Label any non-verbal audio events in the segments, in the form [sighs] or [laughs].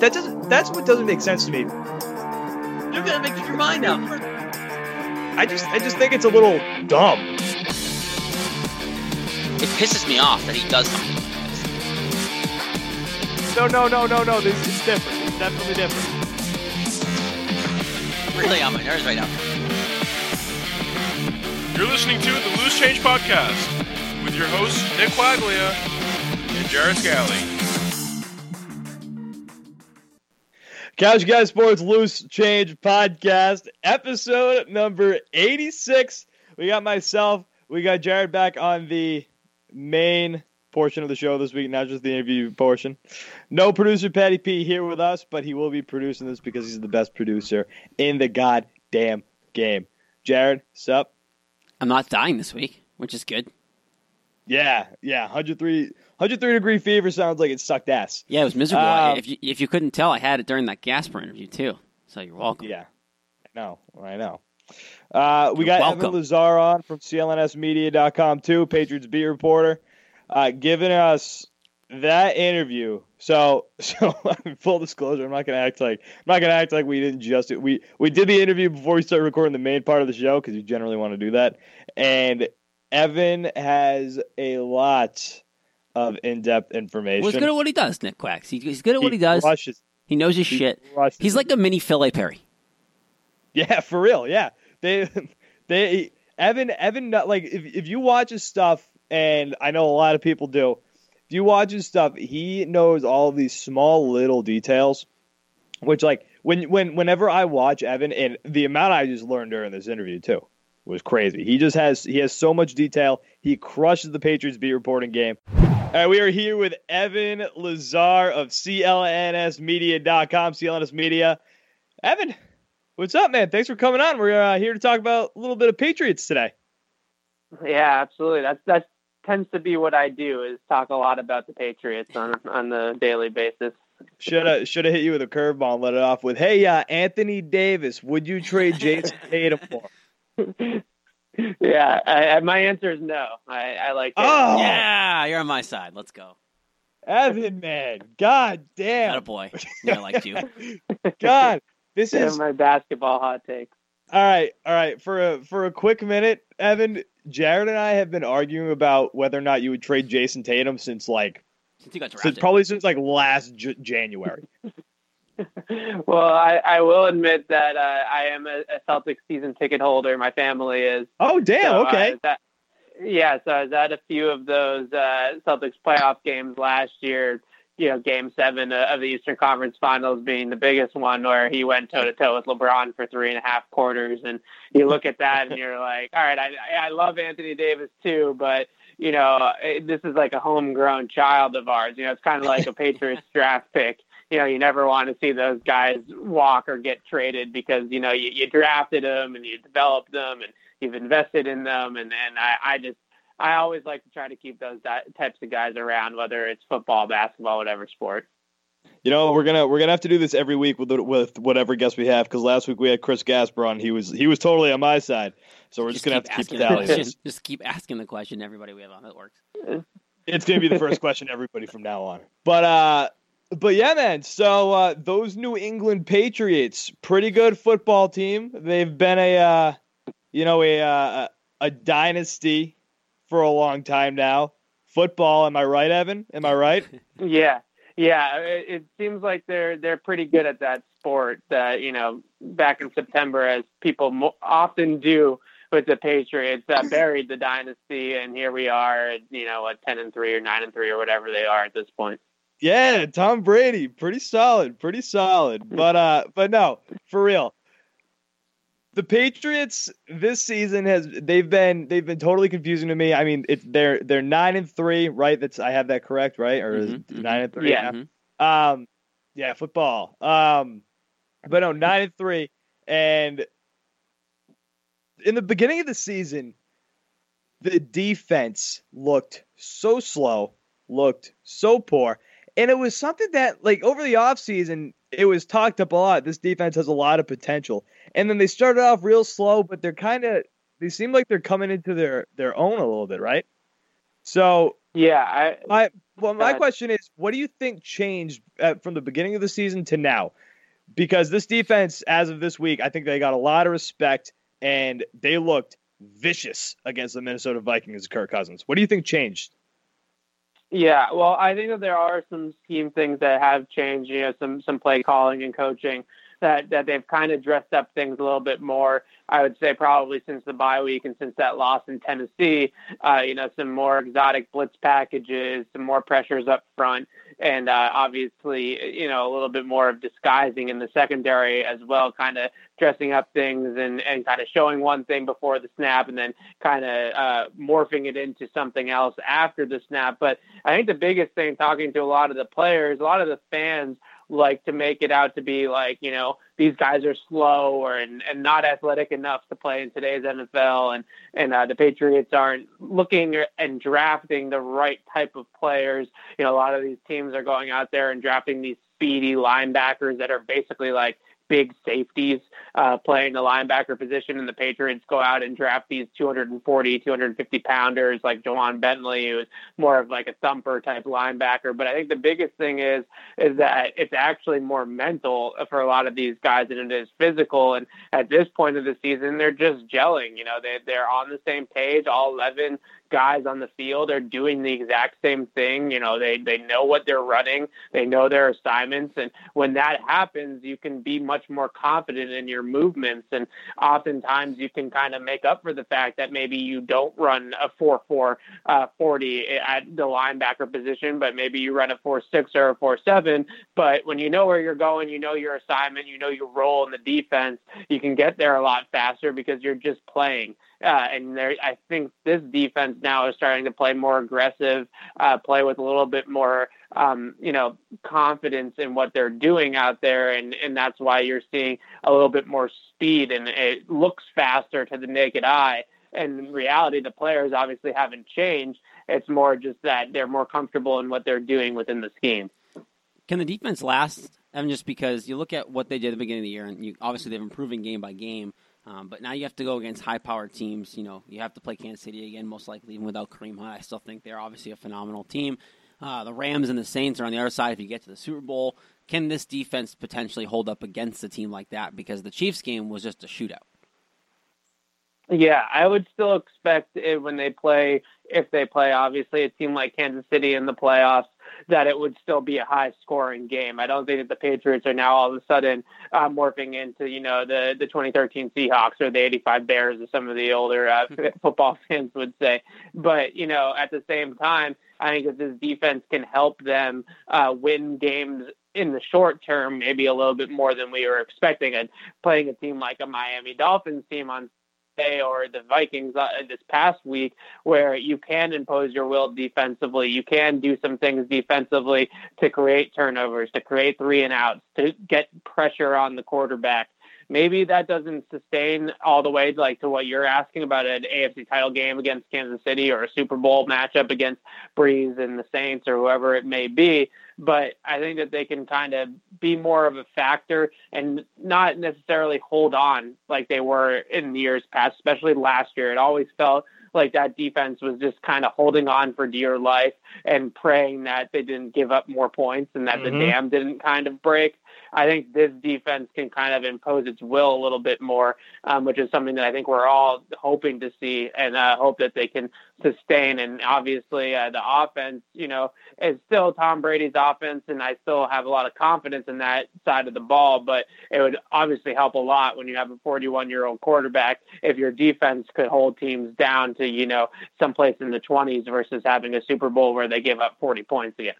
That doesn't. That's what doesn't make sense to me. You're gonna make up your mind now. I just, I just think it's a little dumb. It pisses me off that he does something. No, no, no, no, no. This is different. It's definitely different. Really on my nerves right now. You're listening to the Loose Change Podcast with your hosts Nick Quaglia and Jared Scally. Couch Guy Sports Loose Change Podcast, episode number 86. We got myself, we got Jared back on the main portion of the show this week, not just the interview portion. No producer Patty P here with us, but he will be producing this because he's the best producer in the goddamn game. Jared, sup? I'm not dying this week, which is good. Yeah, yeah. 103, 103 degree fever sounds like it sucked ass. Yeah, it was miserable. Um, if you if you couldn't tell, I had it during that Gasper interview too. So you're welcome. Yeah, I know, I know. Uh, we You're got Evan welcome. Lazar on from CLNSmedia.com too, Patriots beat reporter, uh, giving us that interview. So, [laughs] so full disclosure, I'm not gonna act like I'm not gonna act like we didn't just we we did the interview before we started recording the main part of the show because you generally want to do that. And Evan has a lot of in-depth information. Well, he's good at what he does, Nick Quacks. He's good at what he does. Crushes, He knows his he shit. crushes He's like a mini Phil Perry. Yeah, for real. Yeah, they [laughs] they Evan Evan like if if you watch his stuff, and I know a lot of people do. If you watch his stuff, he knows all of these small little details, which like when when whenever I watch Evan, and the amount I just learned during this interview too was crazy. He just has he has so much detail. He crushes the Patriots beat reporting game. All right, we are here with Evan Lazar of CLNSmedia.com, CLNS Media. Evan, What's up, man? Thanks for coming on. We're uh, here to talk about a little bit of Patriots today. Yeah, absolutely. That's that tends to be what I do is talk a lot about the Patriots on on the daily basis. Should have should have hit you with a curveball and let it off with, "Hey, uh, Anthony Davis, would you trade Jason [laughs] Tatum for?" [laughs] [laughs] yeah, I, I, my answer is no. I, I like. it. Oh, Yeah, you're on my side. Let's go. Evan, man, God Got a damn, boy. Yeah, I liked you. [laughs] God, this Yeah, is my basketball hot takes. all right. All right, for a for a quick minute, Evan, Jared and I have been arguing about whether or not you would trade Jason Tatum since like Since you got since probably since like last J- January. [laughs] [laughs] well, I, I will admit that uh, I am a, a Celtics season ticket holder. My family is. Oh, damn. So, uh, okay. yeah, so I was at a few of those uh, Celtics playoff games last year. You know, Game Seven uh, of the Eastern Conference Finals being the biggest one, where he went toe to toe with LeBron for three and a half quarters. And you look at that, and you're like, all right, I, I love Anthony Davis too, but you know, this is like a homegrown child of ours. You know, it's kind of like a Patriots draft pick. You know, you never want to see those guys walk or get traded because you know you, you drafted them and you developed them and you've invested in them, and and I, I just I always like to try to keep those di- types of guys around, whether it's football, basketball, whatever sport. You know, we're gonna we're gonna have to do this every week with with whatever guest we have because last week we had Chris Gasper on. He was he was totally on my side, so we're just, gonna have to keep asking the the tally. question. [laughs] Just keep asking the question. Everybody we have on it works. It's gonna be the first question everybody from now on. But uh, but yeah, man. So uh, those New England Patriots, pretty good football team. They've been a uh, you know a uh, a dynasty for a long time now. Football, am I right, Evan? Am I right? [laughs] Yeah, yeah. It, it seems like they're they're pretty good at that sport. That you know, back in September, as people mo- often do with the Patriots, uh, buried the dynasty, and here we are. You know, at ten and three or nine and three or whatever they are at this point. Yeah, Tom Brady, pretty solid, pretty solid. But uh but no, for real. The Patriots this season has they've been they've been totally confusing to me. I mean, it's they're they're 9 and 3, right? That's I have that correct, right? Or Mhm, mhm. 9 and 3? Yeah. Mhm. Um yeah, football. Um but no, 9 and 3 and in the beginning of the season the defense looked so slow, looked so poor. And it was something that, like, over the offseason, it was talked up a lot. This defense has a lot of potential. And then they started off real slow, but they're kind of, they seem like they're coming into their, their own a little bit, right? So Yeah, I, My well, my ahead. question is, what do you think changed uh, from the beginning of the season to now? Because this defense, as of this week, I think they got a lot of respect and they looked vicious against the Minnesota Vikings. Kirk Cousins. What do you think changed? Yeah, well, I think that there are some scheme things that have changed. You know, some some play calling and coaching that that they've kind of dressed up things a little bit more. I would say probably since the bye week and since that loss in Tennessee. Uh, you know, some more exotic blitz packages, some more pressures up front, and uh, obviously, you know, a little bit more of disguising in the secondary as well, kind of dressing up things and and kind of showing one thing before the snap and then kind of uh, morphing it into something else after the snap. But I think the biggest thing, talking to a lot of the players, a lot of the fans like to make it out to be like, you know, these guys are slow or and, and not athletic enough to play in today's NFL, and and uh, the Patriots aren't looking and drafting the right type of players. You know, a lot of these teams are going out there and drafting these speedy linebackers that are basically like big safeties uh, playing the linebacker position, and the Patriots go out and draft these 240, 250 pounders like Ja'Whaun Bentley, who is more of like a thumper type linebacker. But I think the biggest thing is is that it's actually more mental for a lot of these guys than it is physical. And at this point of the season, they're just gelling. You know, they they're on the same page. All 11 guys on the field are doing the exact same thing. You know, they they know what they're running, they know their assignments, and when that happens, you can be much more confident in your movements. And oftentimes, you can kind of make up for the fact that maybe you don't run a four four uh, forty at the linebacker position, but maybe you run a four six or a four seven. But when you know where you're going, you know your assignment, you know your role in the defense, you can get there a lot faster because you're just playing. Uh, and there, I think this defense now is starting to play more aggressive, uh, play with a little bit more, um, you know, confidence in what they're doing out there, and and that's why you're seeing a little bit more speed, and it looks faster to the naked eye. And in reality, the players obviously haven't changed. It's more just that they're more comfortable in what they're doing within the scheme. Can the defense last? Evan, just because you look at what they did at the beginning of the year, and you, obviously they're improving game by game. Um, but now you have to go against high-powered teams. You know, you have to play Kansas City again, most likely, even without Kareem Hunt. I still think they're obviously a phenomenal team. Uh, the Rams and the Saints are on the other side. If you get to the Super Bowl, can this defense potentially hold up against a team like that? Because the Chiefs game was just a shootout. Yeah, I would still expect it when they play, if they play, obviously, a team like Kansas City in the playoffs, that it would still be a high scoring game. I don't think that the Patriots are now all of a sudden uh, morphing into, you know, the, the 2013 Seahawks or the 85 Bears, as some of the older uh, [laughs] football fans would say. But, you know, at the same time, I think that this defense can help them uh, win games in the short term, maybe a little bit more than we were expecting. And playing a team like a Miami Dolphins team on or the Vikings uh, this past week, where you can impose your will defensively. You can do some things defensively to create turnovers, to create three and outs, to get pressure on the quarterback. Maybe that doesn't sustain all the way like to what you're asking about an AFC title game against Kansas City or a Super Bowl matchup against Brees and the Saints or whoever it may be but I think that they can kind of be more of a factor and not necessarily hold on like they were in years past, especially last year. It always felt like that defense was just kind of holding on for dear life and praying that they didn't give up more points and that mm-hmm. the dam didn't kind of break. I think this defense can kind of impose its will a little bit more, um, which is something that I think we're all hoping to see and uh, hope that they can sustain. And obviously, uh, the offense, you know, is still Tom Brady's offense, and I still have a lot of confidence in that side of the ball. But it would obviously help a lot when you have a 41 year old quarterback if your defense could hold teams down to, you know, someplace in the 20s versus having a Super Bowl where they give up 40 points again.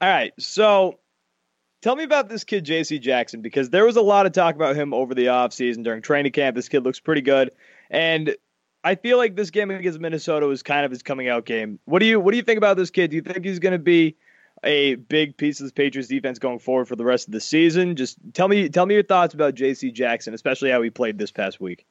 All right. So Tell me about this kid, J.C. Jackson, because there was a lot of talk about him over the offseason during training camp. This kid looks pretty good. And I feel like this game against Minnesota was kind of his coming out game. What do you what do you think about this kid? Do you think he's going to be a big piece of the Patriots defense going forward for the rest of the season? Just tell me tell me your thoughts about J.C. Jackson, especially how he played this past week.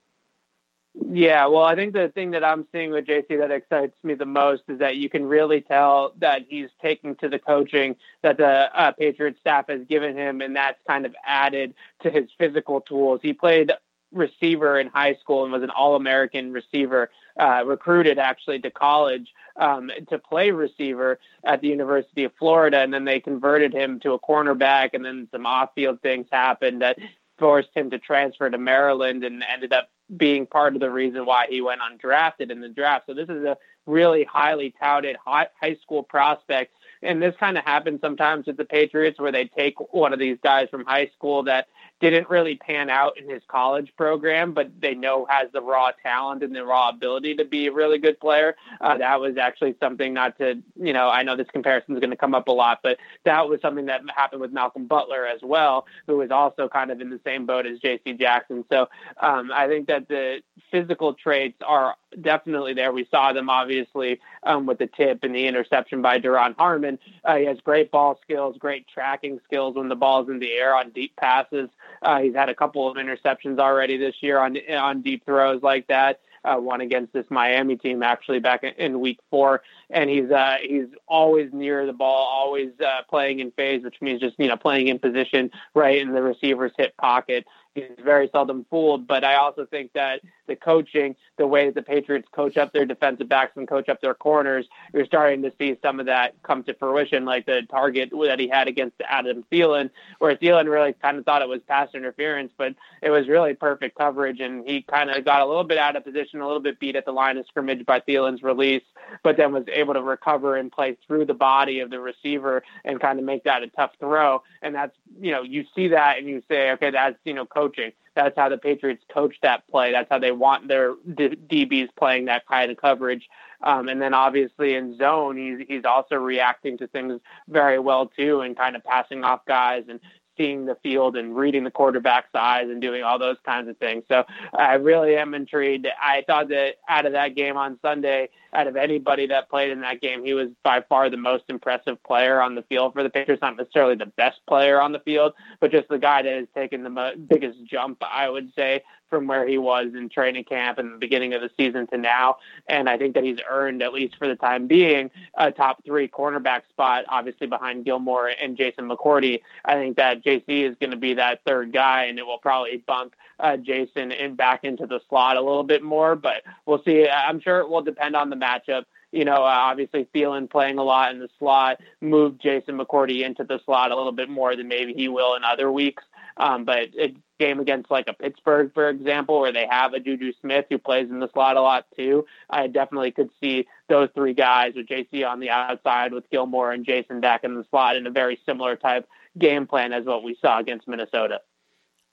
Yeah, well, I think the thing that I'm seeing with JC that excites me the most is that you can really tell that he's taking to the coaching that the uh, Patriots staff has given him, and that's kind of added to his physical tools. He played receiver in high school and was an All American receiver, uh, recruited actually to college um, to play receiver at the University of Florida. And then they converted him to a cornerback, and then some off field things happened that forced him to transfer to Maryland and ended up being part of the reason why he went undrafted in the draft. So this is a really highly touted high, high school prospect. And this kind of happens sometimes with the Patriots where they take one of these guys from high school that didn't really pan out in his college program, but they know has the raw talent and the raw ability to be a really good player. Uh, that was actually something not to, you know, I know this comparison is going to come up a lot, but that was something that happened with Malcolm Butler as well, who was also kind of in the same boat as J.C. Jackson. So um, I think that the physical traits are definitely there. We saw them obviously um, with the tip and the interception by Duron Harmon. Uh, he has great ball skills, great tracking skills when the ball's in the air on deep passes. Uh, he's had a couple of interceptions already this year on on deep throws like that. Uh, one against this Miami team actually back in, week four, and he's uh, he's always near the ball, always uh, playing in phase, which means just you know playing in position right in the receiver's hip pocket he's very seldom fooled. But I also think that the coaching, the way that the Patriots coach up their defensive backs and coach up their corners, you're starting to see some of that come to fruition, like the target that he had against Adam Thielen, where Thielen really kind of thought it was pass interference, but it was really perfect coverage, and he kind of got a little bit out of position, a little bit beat at the line of scrimmage by Thielen's release, but then was to recover and play through the body of the receiver and kind of make that a tough throw. And that's, you know, you see that and you say, okay, that's, you know, coaching. That's how the Patriots coach that play. That's how they want their D- DBs playing that kind of coverage. Um, and then obviously in zone, he's he's also reacting to things very well too, and kind of passing off guys and seeing the field and reading the quarterback's eyes and doing all those kinds of things. So I really am intrigued. I thought that out of that game on Sunday, out of anybody that played in that game, he was by far the most impressive player on the field for the Patriots. Not necessarily the best player on the field, but just the guy that has taken the mo- biggest jump, I would say, from where he was in training camp and the beginning of the season to now. And I think that he's earned, at least for the time being, a top three cornerback spot, obviously behind Gilmore and Jason McCourty. I think that JC is going to be that third guy, and it will probably bump uh, Jason back into the slot a little bit more. But we'll see. I'm sure it will depend on the matchup you know, uh, obviously Thielen playing a lot in the slot moved Jason McCourty into the slot a little bit more than maybe he will in other weeks. Um, but a game against like a Pittsburgh, for example, where they have a Juju Smith who plays in the slot a lot too, I definitely could see those three guys with JC on the outside with Gilmore and Jason back in the slot in a very similar type game plan as what we saw against Minnesota.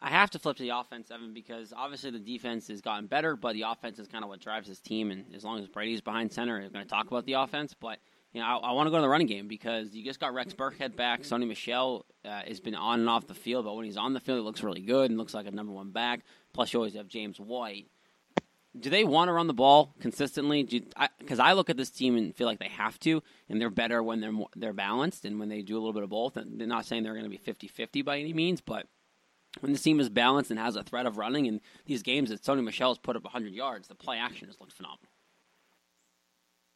I have to flip to the offense, Evan, because obviously the defense has gotten better, but the offense is kind of what drives this team. And as long as Brady's behind center, we're going to talk about the offense. But you know, I, I want to go to the running game because you just got Rex Burkhead back. Sony Michel uh, has been on and off the field, but when he's on the field, he looks really good and looks like a number one back. Plus, you always have James White. Do they want to run the ball consistently? Because I, I, look at this team and feel like they have to, and they're better when they're more, they're balanced and when they do a little bit of both. And they're not saying they're going to be 50-50 by any means, but when the team is balanced and has a threat of running, in these games that Sony Michel's put up 100 yards, the play action has looked phenomenal.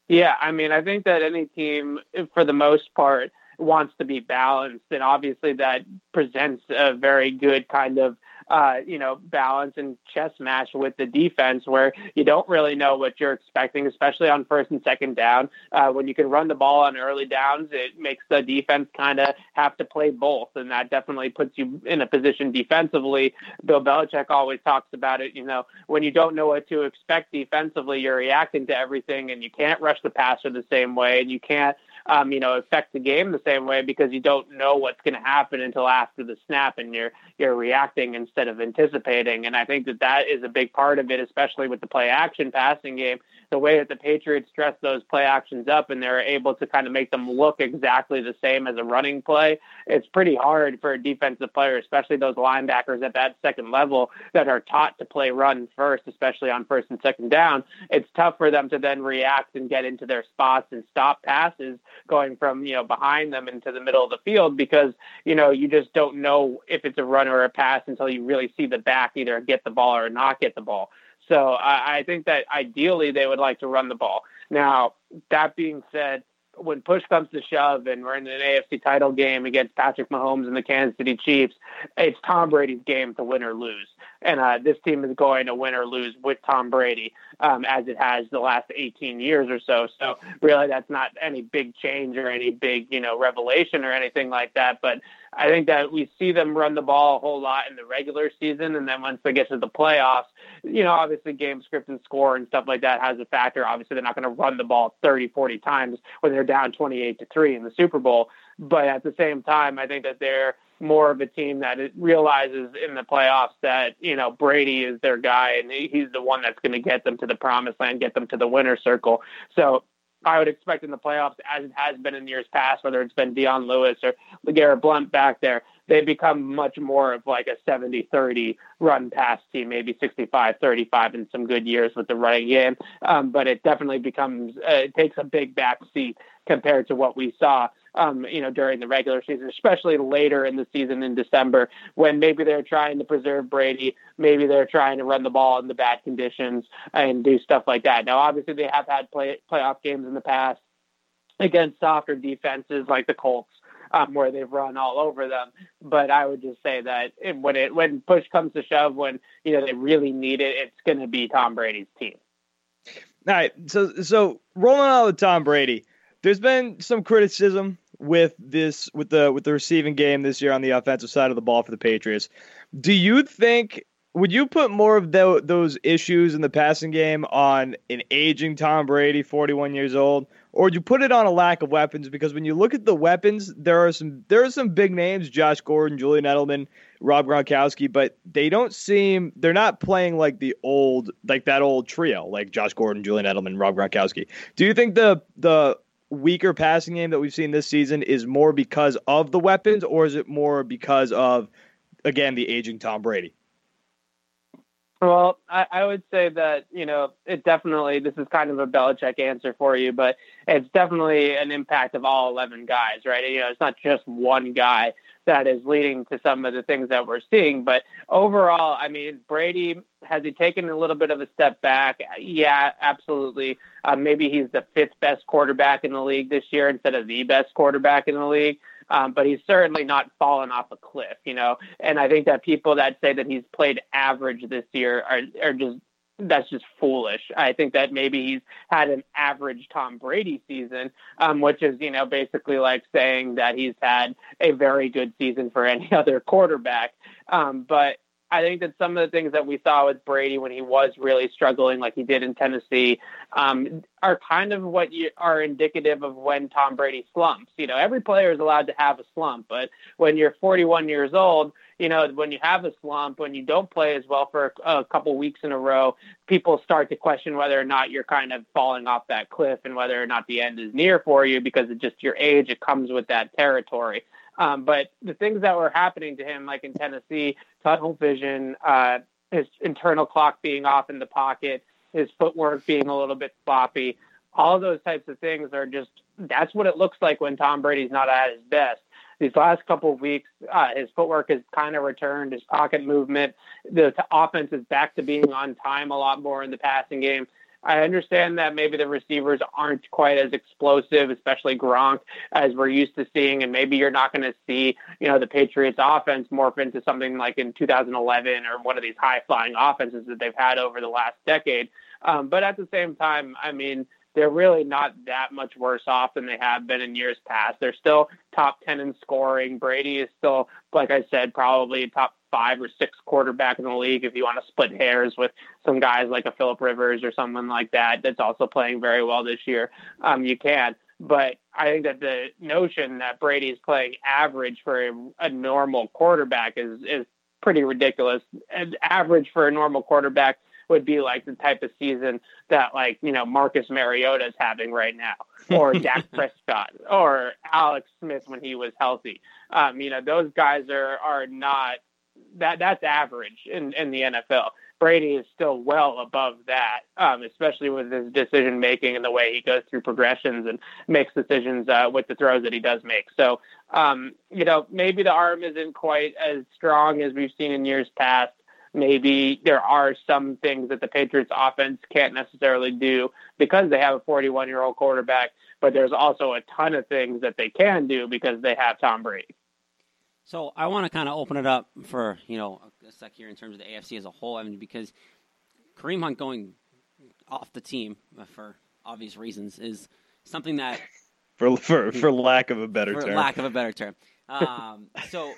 Yeah, I mean, I think that any team, for the most part, wants to be balanced, and obviously that presents a very good kind of uh, you know, balance and chess match with the defense where you don't really know what you're expecting, especially on first and second down. Uh, when you can run the ball on early downs, it makes the defense kind of have to play both. And that definitely puts you in a position defensively. Bill Belichick always talks about it. You know, when you don't know what to expect defensively, you're reacting to everything and you can't rush the passer the same way and you can't um, you know, affect the game the same way because you don't know what's going to happen until after the snap and you're you're reacting instead of anticipating. And I think that that is a big part of it, especially with the play action passing game the way that the Patriots dress those play actions up and they're able to kind of make them look exactly the same as a running play, it's pretty hard for a defensive player, especially those linebackers at that second level that are taught to play run first, especially on first and second down. It's tough for them to then react and get into their spots and stop passes going from, you know, behind them into the middle of the field because, you know, you just don't know if it's a run or a pass until you really see the back either get the ball or not get the ball. So I, I think that ideally they would like to run the ball. Now, that being said, when push comes to shove and we're in an AFC title game against Patrick Mahomes and the Kansas City Chiefs, it's Tom Brady's game to win or lose. And uh, this team is going to win or lose with Tom Brady, um, as it has the last 18 years or so. So really, that's not any big change or any big you know revelation or anything like that. But I think that we see them run the ball a whole lot in the regular season, and then once they get to the playoffs, you know, obviously game script and score and stuff like that has a factor. Obviously, they're not going to run the ball 30, 40 times when they're down 28 to three in the Super Bowl. But at the same time, I think that they're more of a team that realizes in the playoffs that you know Brady is their guy and he's the one that's going to get them to the promised land, get them to the winner circle. So I would expect in the playoffs, as it has been in years past, whether it's been Dion Lewis or LeGarrette Blunt back there, they become much more of like a 70 30 run pass team, maybe 65 35 in some good years with the running game. Um, but it definitely becomes, uh, it takes a big back seat compared to what we saw um, you know, during the regular season, especially later in the season in December when maybe they're trying to preserve Brady, maybe they're trying to run the ball in the bad conditions and do stuff like that. Now, obviously, they have had play, playoff games in the past against softer defenses like the Colts. Um, where they've run all over them, but I would just say that it, when it when push comes to shove, when you know they really need it, it's going to be Tom Brady's team. All right, so so rolling out with Tom Brady, there's been some criticism with this with the with the receiving game this year on the offensive side of the ball for the Patriots. Do you think would you put more of the, those issues in the passing game on an aging Tom Brady, 41 years old, or would you put it on a lack of weapons? Because when you look at the weapons, there are some there are some big names: Josh Gordon, Julian Edelman, Rob Gronkowski, but they don't seem they're not playing like the old like that old trio, like Josh Gordon, Julian Edelman, Rob Gronkowski. Do you think the the weaker passing game that we've seen this season is more because of the weapons, or is it more because of, again, the aging Tom Brady? Well, I, I, would say that, you know, it definitely, this is kind of a Belichick answer for you, but it's definitely an impact of all 11 guys, right? You know, it's not just one guy that is leading to some of the things that we're seeing. But overall, I mean, Brady, has he taken a little bit of a step back? Yeah, absolutely. Uh, maybe he's the fifth best quarterback in the league this year instead of the best quarterback in the league. Um, but he's certainly not fallen off a cliff, you know. And I think that people that say that he's played average this year are are just that's just foolish. I think that maybe he's had an average Tom Brady season, um, which is, you know, basically like saying that he's had a very good season for any [laughs] other quarterback. Um, but I think that some of the things that we saw with Brady when he was really struggling, like he did in Tennessee, um, are kind of what you, are indicative of when Tom Brady slumps. You know, every player is allowed to have a slump, but when you're 41 years old, you know, when you have a slump, when you don't play as well for a, a couple weeks in a row, people start to question whether or not you're kind of falling off that cliff and whether or not the end is near for you because of just your age. It comes with that territory. Um, but the things that were happening to him, like in Tennessee, tunnel vision, uh, his internal clock being off in the pocket, his footwork being a little bit sloppy, all those types of things are just that's what it looks like when Tom Brady's not at his best. These last couple of weeks, uh, his footwork has kind of returned, his pocket movement, the offense is back to being on time a lot more in the passing game. I understand that maybe the receivers aren't quite as explosive, especially Gronk, as we're used to seeing, and maybe you're not going to see, you know, the Patriots offense morph into something like in 2011 or one of these high flying offenses that they've had over the last decade. Um, but at the same time, I mean, they're really not that much worse off than they have been in years past. They're still top 10 in scoring. Brady is still, like I said, probably top five or six quarterback in the league if you want to split hairs with some guys like a Philip Rivers or someone like that that's also playing very well this year. Um, you can. But I think that the notion that Brady is playing average for a, a normal quarterback is is pretty ridiculous. And average for a normal quarterback would be like the type of season that like you know Marcus Mariota is having right now, or [laughs] Dak Prescott, or Alex Smith when he was healthy. Um, you know those guys are are not that that's average in in the NFL. Brady is still well above that, um, especially with his decision making and the way he goes through progressions and makes decisions uh, with the throws that he does make. So, um, you know, maybe the arm isn't quite as strong as we've seen in years past. Maybe there are some things that the Patriots offense can't necessarily do because they have a 41 year old quarterback, but there's also a ton of things that they can do because they have Tom Brady. So I want to kind of open it up for you know a sec here in terms of the AFC as a whole, I mean, because Kareem Hunt going off the team for obvious reasons is something that [laughs] for for for lack of a better for term. lack of a better term. Um, so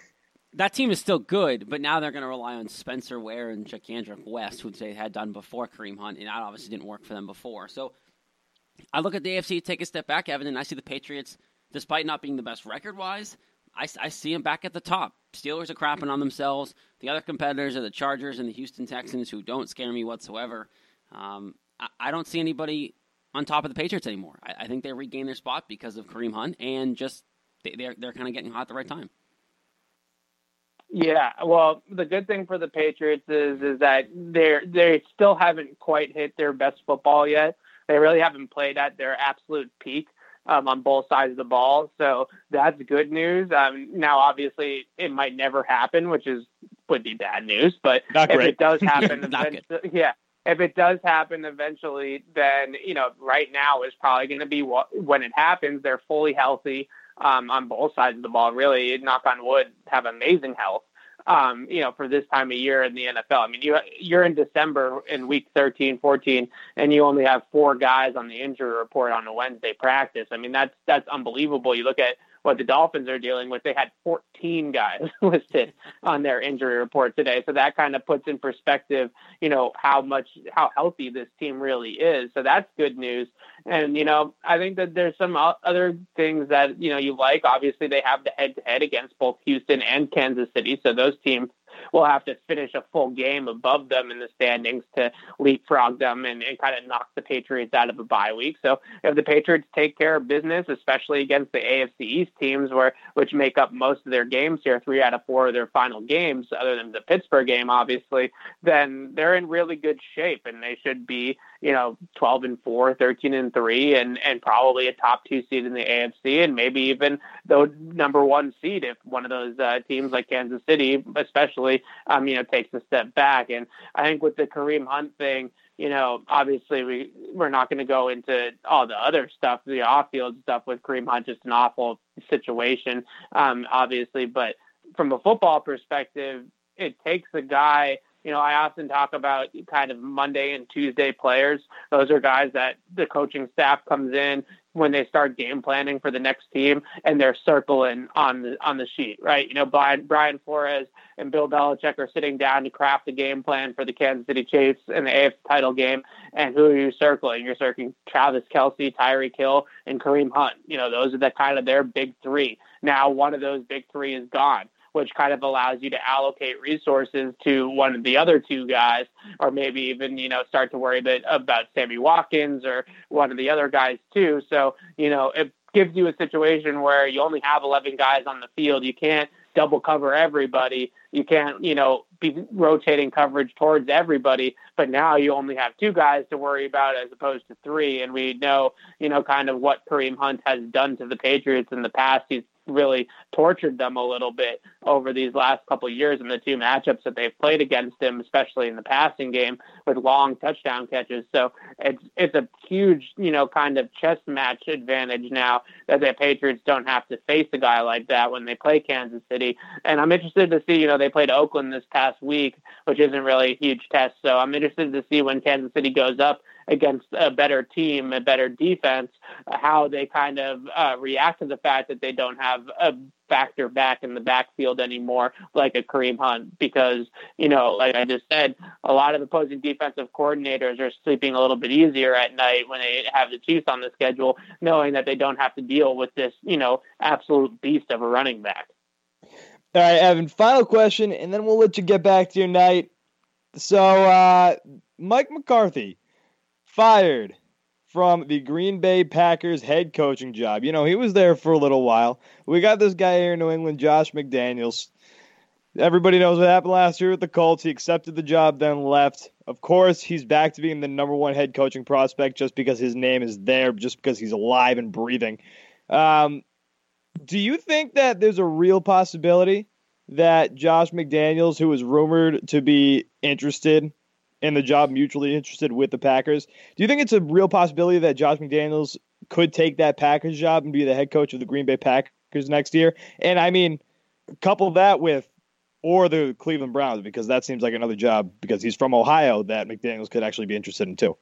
that team is still good, but now they're going to rely on Spencer Ware and Charcandrick West, which they had done before Kareem Hunt, and that obviously didn't work for them before. So I look at the AFC, take a step back, Evan, and I see the Patriots, despite not being the best record wise, I, I see them back at the top. Steelers are crapping on themselves. The other competitors are the Chargers and the Houston Texans, who don't scare me whatsoever. Um, I, I, don't see anybody on top of the Patriots anymore. I, I, think they regained their spot because of Kareem Hunt and just they, they're they're kind of getting hot at the right time. Yeah, well, the good thing for the Patriots is is that they're they still haven't quite hit their best football yet. They really haven't played at their absolute peak um, on both sides of the ball. So that's good news. Um, now, obviously, it might never happen, which is would be bad news. But Not if great. it does [laughs] happen, eventually, yeah, if it does happen eventually, then you know, right now is probably going to be what, when it happens. They're fully healthy um, on both sides of the ball. Really, knock on wood, have amazing health um, you know, for this time of year in the NFL. I mean, you you're in December in week 13, 14, and you only have four guys on the injury report on a Wednesday practice. I mean, that's that's unbelievable. You look at what the Dolphins are dealing with. They had 14 guys [laughs] listed on their injury report today. So that kind of puts in perspective, you know, how much, how healthy this team really is. So that's good news. And, you know, I think that there's some other things that, you know, you like. Obviously, they have the head to head against both Houston and Kansas City. So those teams will have to finish a full game above them in the standings to leapfrog them and, and kind of knock the Patriots out of a bye week. So if the Patriots take care of business, especially against the AFC East teams, where which make up most of their games here, three out of four of their final games, other than the Pittsburgh game, obviously, then they're in really good shape and they should be you know, 12 and 4, 13 and 3, and, and probably a top two seed in the AFC, and maybe even the number one seed if one of those uh, teams like Kansas City, especially, um, you know, takes a step back. And I think with the Kareem Hunt thing, you know, obviously we we're not going to go into all the other stuff, the off-field stuff with Kareem Hunt, just an awful situation, um, obviously. But from a football perspective, it takes a guy you know, I often talk about kind of Monday and Tuesday players. Those are guys that the coaching staff comes in when they start game planning for the next team and they're circling on the on the sheet, right? You know, Brian, Brian Flores and Bill Belichick are sitting down to craft the game plan for the Kansas City Chiefs in the AFC title game. And who are you circling? You're circling Travis Kelce, Tyreek Hill, and Kareem Hunt. You know, those are the kind of their big three. Now one of those big three is gone which kind of allows you to allocate resources to one of the other two guys, or maybe even, you know, start to worry about Sammy Watkins or one of the other guys too. So, you know, it gives you a situation where you only have 11 guys on the field. You can't double cover everybody. You can't, you know, be rotating coverage towards everybody. But now you only have two guys to worry about as opposed to three. And we know, you know, kind of what Kareem Hunt has done to the Patriots in the past. He's really tortured them a little bit over these last couple years in the two matchups that they've played against him, especially in the passing game with long touchdown catches. So it's it's a huge, you know, kind of chess match advantage now that the Patriots don't have to face a guy like that when they play Kansas City. And I'm interested to see, you know, they played Oakland this past week, which isn't really a huge test. So I'm interested to see when Kansas City goes up against a better team, a better defense, how they kind of uh, react to the fact that they don't have a factor back in the backfield anymore, like a Kareem Hunt, because, you know, like I just said, a lot of opposing defensive coordinators are sleeping a little bit easier at night when they have the Chiefs on the schedule, knowing that they don't have to deal with this, you know, absolute beast of a running back. All right, Evan, final question, and then we'll let you get back to your night. So, uh, Mike McCarthy, fired from the Green Bay Packers head coaching job. You know, he was there for a little while. We got this guy here in New England, Josh McDaniels. Everybody knows what happened last year with the Colts. He accepted the job, then left. Of course, he's back to being the number one head coaching prospect just because his name is there, just because he's alive and breathing. Um, do you think that there's a real possibility that Josh McDaniels, who was rumored to be interested in the job mutually interested with the Packers. Do you think it's a real possibility that Josh McDaniels could take that Packers job and be the head coach of the Green Bay Packers next year? And I mean, couple that with or the Cleveland Browns because that seems like another job because he's from Ohio that McDaniels could actually be interested in too.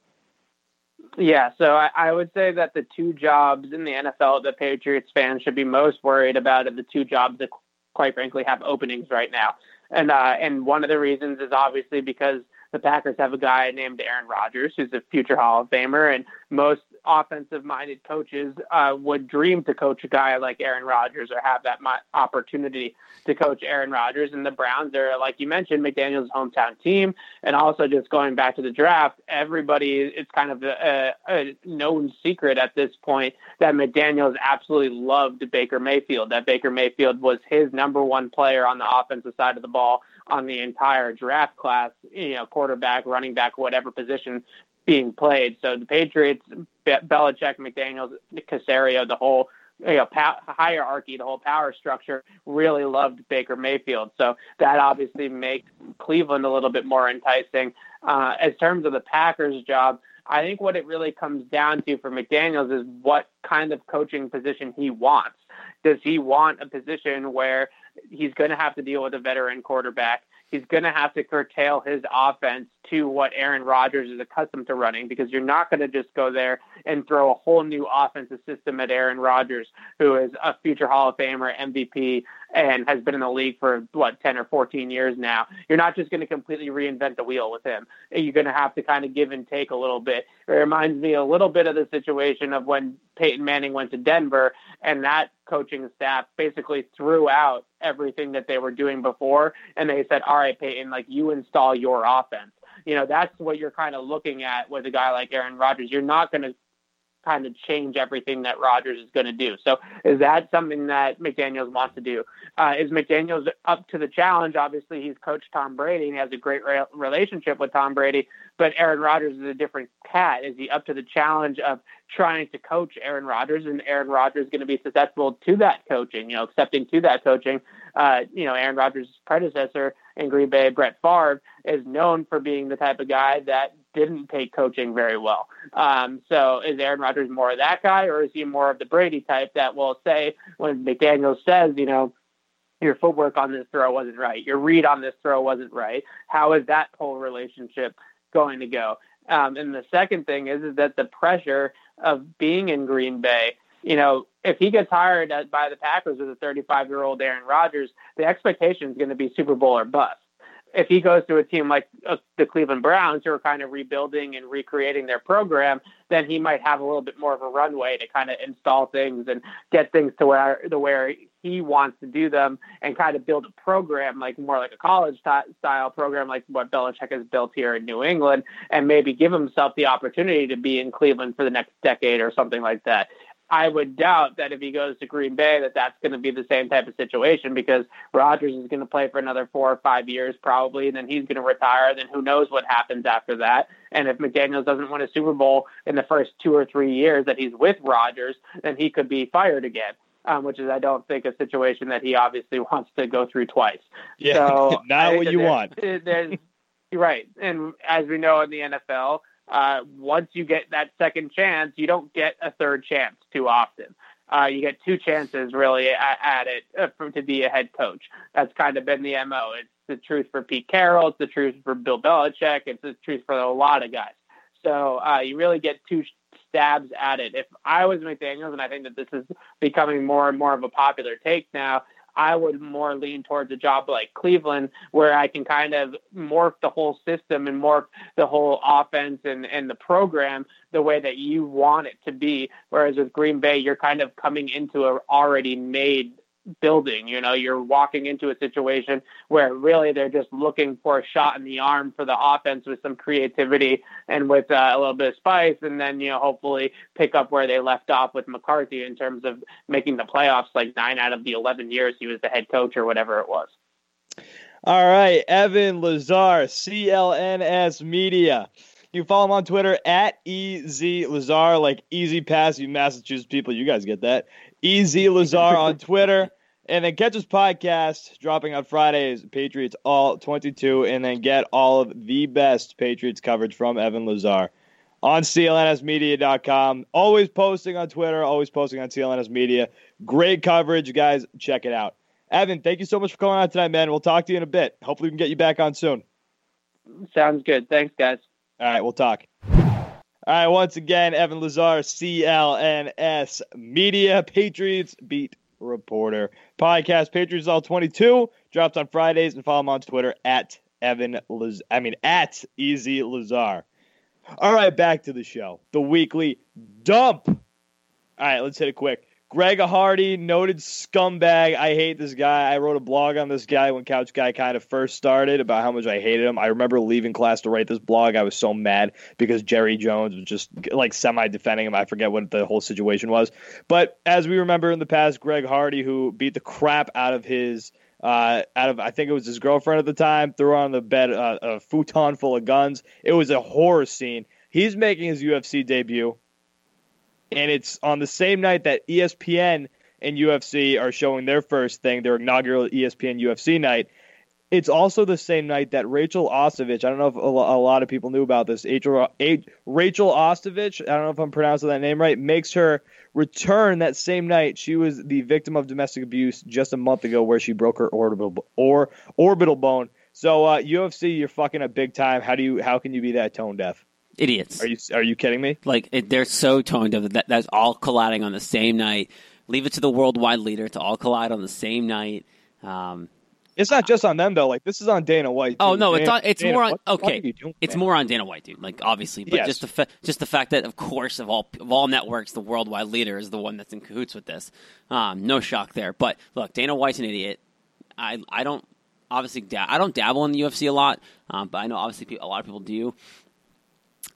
Yeah, so I, I, would say that the two jobs in the NFL that Patriots fans should be most worried about are the two jobs that, quite frankly, have openings right now. And uh, and one of the reasons is obviously because the Packers have a guy named Aaron Rodgers, who's a future Hall of Famer, and most offensive minded coaches uh, would dream to coach a guy like Aaron Rodgers or have that opportunity to coach Aaron Rodgers. And the Browns are, like you mentioned, McDaniel's hometown team. And also, just going back to the draft, everybody, it's kind of a, a known secret at this point that McDaniels absolutely loved Baker Mayfield, that Baker Mayfield was his number one player on the offensive side of the ball on the entire draft class, you know, quarterback, running back, whatever position being played. So the Patriots, Belichick, McDaniels, Caserio, the whole you know, pa- hierarchy, the whole power structure, really loved Baker Mayfield. So that obviously makes Cleveland a little bit more enticing. Uh, as terms of the Packers' job, I think what it really comes down to for McDaniels is what kind of coaching position he wants. Does he want a position where he's going to have to deal with a veteran quarterback? He's going to have to curtail his offense to what Aaron Rodgers is accustomed to running because you're not going to just go there and throw a whole new offensive system at Aaron Rodgers, who is a future Hall of Famer, MVP, and has been in the league for what 10 or 14 years now. You're not just going to completely reinvent the wheel with him. You're going to have to kind of give and take a little bit. It reminds me a little bit of the situation of when Peyton Manning went to Denver and that coaching staff basically threw out everything that they were doing before and they said, "All right, Peyton, like you install your offense." You know, that's what you're kind of looking at with a guy like Aaron Rodgers. You're not going to kind of change everything that Rodgers is going to do. So is that something that McDaniels wants to do? Uh, is McDaniels up to the challenge? Obviously, he's coached Tom Brady and he has a great re- relationship with Tom Brady, but Aaron Rodgers is a different cat. Is he up to the challenge of trying to coach Aaron Rodgers and Aaron Rodgers going to be susceptible to that coaching, you know, accepting to that coaching? Uh, you know, Aaron Rodgers' predecessor in Green Bay, Brett Favre, is known for being the type of guy that didn't take coaching very well. Um, so is Aaron Rodgers more of that guy, or is he more of the Brady type that will say when McDaniel says, you know, your footwork on this throw wasn't right, your read on this throw wasn't right? How is that whole relationship going to go? Um, and the second thing is, is that the pressure of being in Green Bay, you know, if he gets hired by the Packers with a 35 year old Aaron Rodgers, the expectation is going to be Super Bowl or bust if he goes to a team like uh, the Cleveland Browns, who are kind of rebuilding and recreating their program, then he might have a little bit more of a runway to kind of install things and get things to where the where he wants to do them and kind of build a program like more like a college t- style program like what Belichick has built here in New England and maybe give himself the opportunity to be in Cleveland for the next decade or something like that. I would doubt that if he goes to Green Bay, that that's going to be the same type of situation because Rodgers is going to play for another four or five years probably, and then he's going to retire. Then who knows what happens after that? And if McDaniels doesn't win a Super Bowl in the first two or three years that he's with Rodgers, then he could be fired again. Um, which is, I don't think, a situation that he obviously [laughs] wants to go through twice. Yeah, so [laughs] not what you want. There's, [laughs] right, and as we know in the NFL, uh, once you get that second chance, you don't get a third chance too often. Uh, you get two chances really at, it uh, for, to be a head coach. That's kind of been the mo. It's the truth for Pete Carroll. It's the truth for Bill Belichick. It's the truth for a lot of guys. So uh, you really get two stabs at it. If I was McDaniels, and I think that this is becoming more and more of a popular take now, I would more lean towards a job like Cleveland, where I can kind of morph the whole system and morph the whole offense and, and the program the way that you want it to be. Whereas with Green Bay, you're kind of coming into an already made building. You know, you're walking into a situation where really they're just looking for a shot in the arm for the offense with some creativity and with uh, a little bit of spice, and then you know hopefully pick up where they left off with McCarthy in terms of making the playoffs like nine out of the eleven years he was the head coach or whatever it was. All right, Evan Lazar, CLNS Media. You follow him on Twitter at EZ Lazar, like E-ZPass, you Massachusetts people. You guys get that. EZ [laughs] Lazar on Twitter. And then catch his podcast dropping on Fridays, Patriots All 22, and then get all of the best Patriots coverage from Evan Lazar on CLNSmedia.com. Always posting on Twitter, always posting on CLNS Media. Great coverage, guys. Check it out. Evan, thank you so much for coming out tonight, man. We'll talk to you in a bit. Hopefully, we can get you back on soon. Sounds good. Thanks, guys. All right, we'll talk. All right, once again, Evan Lazar, CLNS Media, Patriots beat reporter. Podcast Patriots All 22 drops on Fridays and follow him on Twitter at Evan Laz- I mean at Easy Lazar. All right, back to the show. The weekly dump. All right, let's hit it quick. Greg Hardy, noted scumbag. I hate this guy. I wrote a blog on this guy when Couch Guy kind of first started about how much I hated him. I remember leaving class to write this blog. I was so mad because Jerry Jones was just like semi defending him. I forget what the whole situation was. But as we remember in the past, Greg Hardy, who beat the crap out of his uh, out of I think it was his girlfriend at the time, threw on the bed uh, a futon full of guns. It was a horror scene. He's making his UFC debut, and it's on the same night that ESPN and UFC are showing their first thing, their inaugural ESPN UFC night. It's also the same night that Rachael Ostovich, I don't know if a lot of people knew about this, Rachael Ostovich, I don't know if I'm pronouncing that name right, makes her return that same night. She was the victim of domestic abuse just a month ago where she broke her orbital or orbital bone. So uh, UFC, you're fucking up big time. How do you how can you be that tone deaf? Idiots. Are you are you kidding me? Like it, they're so tone deaf that that's all colliding on the same night. Leave it to the worldwide leader to all collide on the same night. Um, It's not just on them though. Like this is on Dana White. Oh too. no, it's on, it's Dana, more on what okay. doing, it's more on Dana White, dude. Like obviously, but Yes. just the fa- just the fact that of course of all of all networks, the worldwide leader is the one that's in cahoots with this. Um, no shock there. But look, Dana White's an idiot. I I don't obviously I don't dabble in the UFC a lot, um, but I know obviously a lot of people do.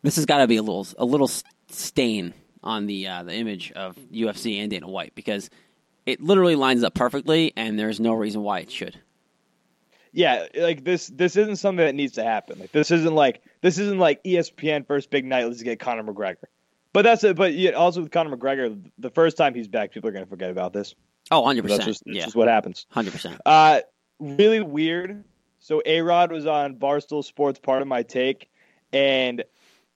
This has got to be a little a little stain on the uh, the image of UFC and Dana White because it literally lines up perfectly, and there's no reason why it should. yeah, like this this isn't something that needs to happen. Like this isn't like this isn't like ESPN first big night. Let's get Conor McGregor. But that's it. But yeah, also with Conor McGregor, the first time he's back, people are gonna forget about this. Oh, 100 That's percent. just, that's Yeah, just what happens. hundred percent. Uh, really weird. So A Rod was on Barstool Sports, part of my take, and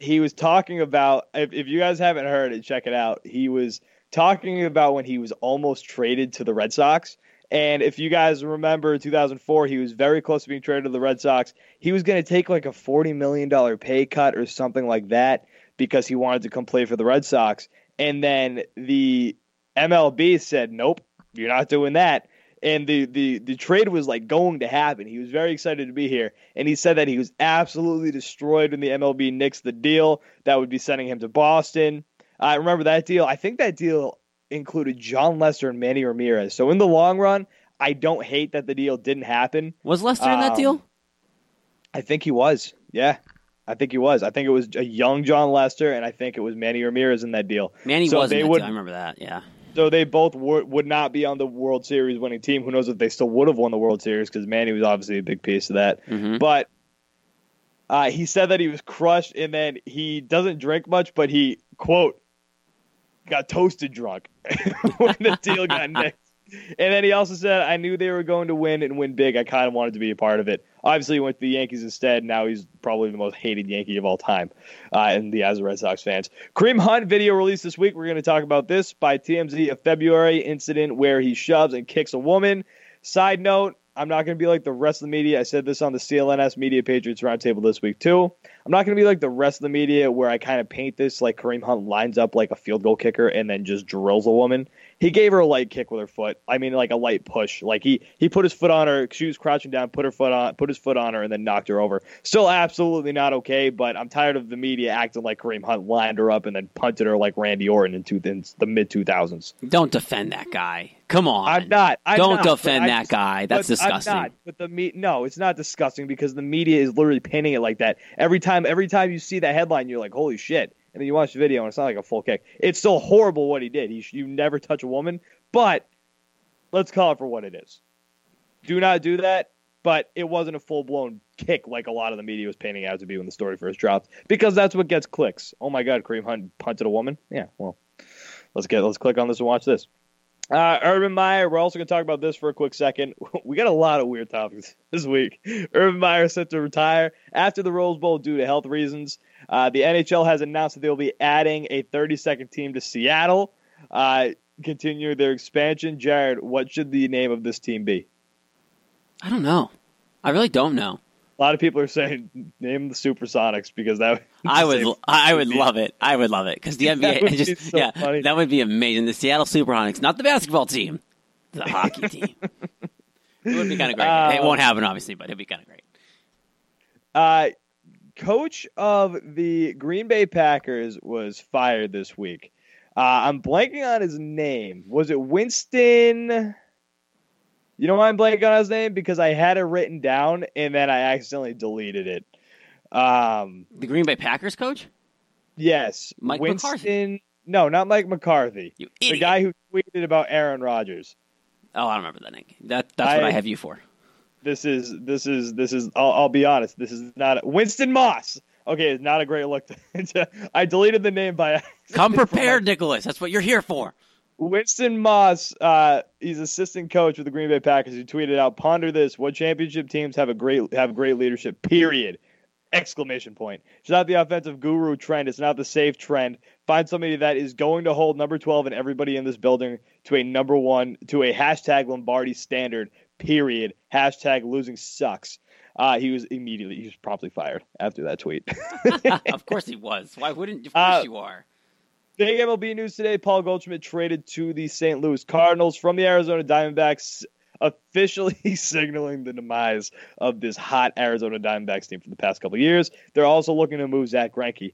he was talking about. If, if you guys haven't heard it, check it out. He was talking about when he was almost traded to the Red Sox. And if you guys remember 2004, he was very close to being traded to the Red Sox. He was going to take like a $40 million pay cut or something like that because he wanted to come play for the Red Sox. And then the MLB said, nope, you're not doing that. And the, the, the trade was like going to happen. He was very excited to be here. And he said that he was absolutely destroyed when the MLB nixed the deal that would be sending him to Boston. I remember that deal. I think that deal included Jon Lester and Manny Ramirez. So in the long run, I don't hate that the deal didn't happen. Was Lester in that Um, deal? I think he was. Yeah. I think he was. I think it was a young Jon Lester, and I think it was Manny Ramirez in that deal. Manny so was in they that would- deal. I remember that. Yeah. So they both would would not be on the World Series winning team. Who knows if they still would have won the World Series because Manny was obviously a big piece of that. hmm But uh, he said that he was crushed, and then he doesn't drink much, but he quote got toasted drunk [laughs] when the deal got [laughs] nixed. And then he also said, "I knew they were going to win and win big. I kind of wanted to be a part of it. Obviously, he went to the Yankees instead. Now he's probably the most hated Yankee of all time, uh, in the eyes of Red Sox fans. Kareem Hunt video released this week. We're going to talk about this by TMZ. A February incident where he shoves and kicks a woman. Side note: I'm not going to be like the rest of the media. I said this on the CLNS Media Patriots Roundtable this week too. I'm not going to be like the rest of the media where I kind of paint this like Kareem Hunt lines up like a field goal kicker and then just drills a woman. He gave her a light kick with her foot. I mean, like a light push. Like he he put his foot on her. She was crouching down, put her foot on, put his foot on her, and then knocked her over. Still absolutely not okay. But I'm tired of the media acting like Kareem Hunt lined her up and then punted her like Randy Orton in, two, in the mid 2000s. Don't defend that guy. Come on. I'm not. I'm Don't not, that just- guy. That's but disgusting. not. But the me no, it's not disgusting because the media is literally painting it like that. Every time every time you see that headline, you're like, holy shit. And then you watch the video and it's not like a full kick. It's still horrible what he did. He you never touch a woman, but let's call it for what it is. Do not do that. But it wasn't a full blown kick like a lot of the media was painting it out to be when the story first dropped, because that's what gets clicks. Oh my God, Kareem Hunt punted a woman. Yeah, well, let's get let's click on this and watch this. Uh, Urban Meyer, we're also going to talk about this for a quick second. [laughs] We got a lot of weird topics [laughs] this week. Urban Meyer set to retire after the Rose Bowl due to health reasons. Uh, the NHL has announced that they'll be adding a 32nd team to Seattle, uh, continue their expansion. Jared, what should the name of this team be? I don't know. I really don't know. A lot of people are saying name the Supersonics because that I would, I would love it. I would love it because the [laughs] That NBA would be just, so yeah, funny. that would be amazing. The Seattle Supersonics, not the basketball team, the hockey [laughs] team. It would be kind of great. Uh, it won't happen, obviously, but it'd be kind of great. Uh, coach of the Green Bay Packers was fired this week. Uh, I'm blanking on his name. Was it Winston? You know why I'm blanking on his name? Because I had it written down and then I accidentally deleted it. Um, The Green Bay Packers coach, yes, Mike Winston. McCarthy. No, not Mike McCarthy. you The guy who tweeted about Aaron Rodgers. oh, I don't remember that name. That that's what I- I have you for. This is this is this is. I'll, I'll be honest. This is not a, Winston Moss. Okay, it's not a great look. [laughs] To, I deleted the name by Come prepared, Nicholas. That's what you're here for. Winston Moss, uh, he's assistant coach with the Green Bay Packers. He tweeted out, "Ponder this: What championship teams have a great have great leadership? Period!" Exclamation point. It's not the offensive guru trend. It's not the safe trend. Find somebody that is going to hold number twelve and everybody in this building to a number one to a hashtag Lombardi standard. Period. Hashtag losing sucks. Uh, he was immediately he was promptly fired after that tweet. [laughs] of course he was. Why wouldn't? Of course Uh, you are. Big MLB news today. Paul Goldschmidt traded to the St. Louis Cardinals from the Arizona Diamondbacks, officially [laughs] signaling the demise of this hot Arizona Diamondbacks team for the past couple years. They're also looking to move Zack Greinke.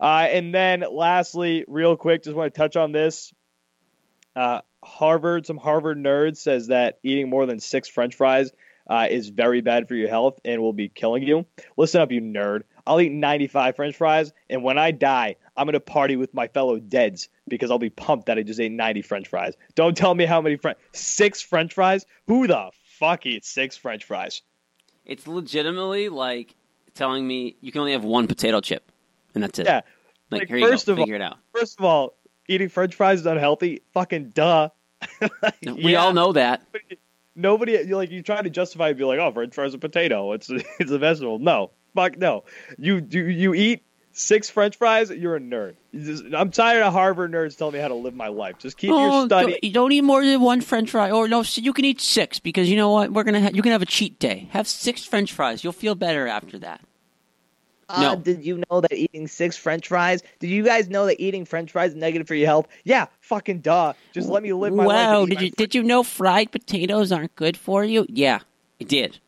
Uh, and then, lastly, real quick, just want to touch on this. Uh, Harvard, some Harvard nerds says that eating more than six French fries uh, is very bad for your health and will be killing you. Listen up, you nerd. I'll eat 95 French fries, and when I die, I'm going to party with my fellow deads because I'll be pumped that I just ate 90 French fries. Don't tell me how many French six French fries. Who the fuck eats six French fries? It's legitimately like telling me you can only have one potato chip, and that's it. Yeah. Like, Like, here you first go. of all- Figure it out. First of all, eating French fries is unhealthy. Fucking duh. [laughs] Like, We yeah. all know that. nobody you like you try to justify it, be like, oh, French fries are a potato. It's [laughs] it's a vegetable. No, fuck no. You do you eat six French fries? You're a nerd. You just- I'm tired of Harvard nerds telling me how to live my life. Just keep your study. don't, don't eat more than one French fry, or no, you can eat six because you know what? We're gonna ha- you can have a cheat day. Have six French fries. You'll feel better after that. Uh, No. did you know that eating six French fries? Did you guys know that eating French fries is negative for your health? Yeah, fucking duh. Just let me live my life. wow, did you did you know fried potatoes aren't good for you? Yeah, it did.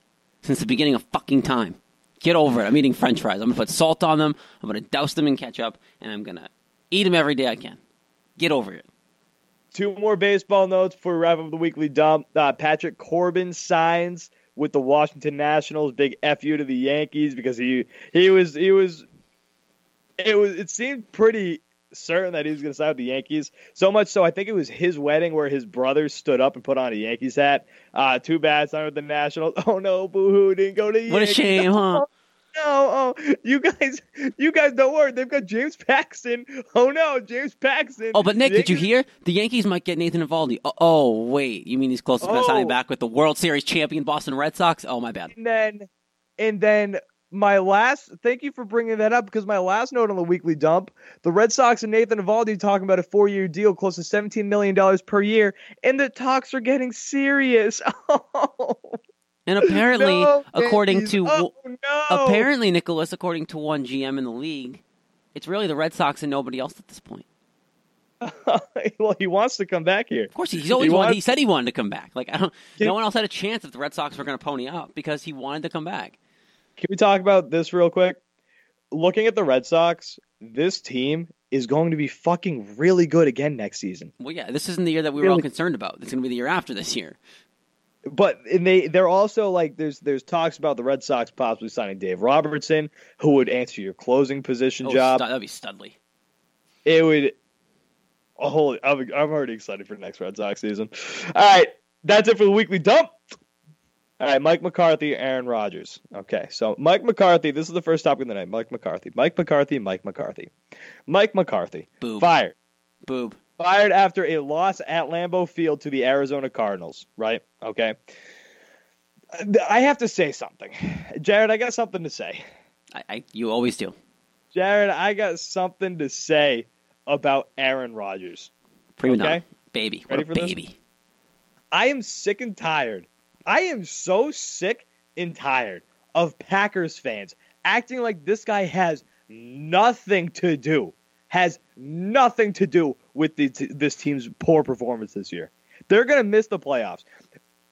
Since the beginning of fucking time. Get over it. I'm eating French fries. I'm gonna put salt on them. I'm gonna douse them in ketchup, and I'm gonna eat them every day I can. Get over it. Two more baseball notes before we wrap up the weekly dump. Uh, Patrick Corbin signs with the Washington Nationals. Big fu to the Yankees because he he was he was it was it seemed pretty certain that he was going to sign with the Yankees. So much so, I think it was his wedding where his brother stood up and put on a Yankees hat. Uh, too bad, signed with the Nationals. [laughs] Oh no, boo hoo, didn't go to the What a shame, huh? [laughs] No, oh, you guys, you guys don't worry. They've got James Paxton. Oh no, James Paxton. Oh, but Nick, did you hear? The Yankees might get Nathan Eovaldi. Oh, oh wait, you mean he's close to Oh. signing back with the World Series champion Boston Red Sox? Oh, my bad. And then, and then my last. Thank you for bringing that up because my last note on the weekly dump: the Red Sox and Nathan Eovaldi talking about a four-year deal, close to seventeen million dollars per year, and the talks are getting serious. [laughs] And apparently, no, according to oh, no. apparently Nicholas, according to one GM in the league, it's really the Red Sox and nobody else at this point. [laughs] well, he wants to come back here. Of course, he's always He wanted. wants- He said he wanted to come back. Like I don't. Can- no one else had a chance if the Red Sox were going to pony up because he wanted to come back. Can we talk about this real quick? Looking at the Red Sox, this team is going to be fucking really good again next season. Well, yeah, this isn't the year that we were all concerned about. It's going to be the year after this year. But and they they're also like there's there's talks about the Red Sox possibly signing Dave Robertson, who would answer your closing position Oh, job. Stud- that'd be Studley. It would. Oh, holy! I'm, I'm already excited for the next Red Sox season. All right, that's it for the weekly dump. All right, Mike McCarthy, Aaron Rodgers. Okay, so Mike McCarthy. This is the first topic of the night. Mike McCarthy. Mike McCarthy. Mike McCarthy. Mike McCarthy. Boob. Fired. Boob. Fired after a loss at Lambeau Field to the Arizona Cardinals. Right? Okay. I have to say something, Jared. I got something to say. I, I, you always do. Jared, I got something to say about Aaron Rodgers. Prima Okay. Baby. What Ready a for this? baby. I am sick and tired. I am so sick and tired of Packers fans acting like this guy has nothing to do, has nothing to do with the, this team's poor performance this year. They're going to miss the playoffs.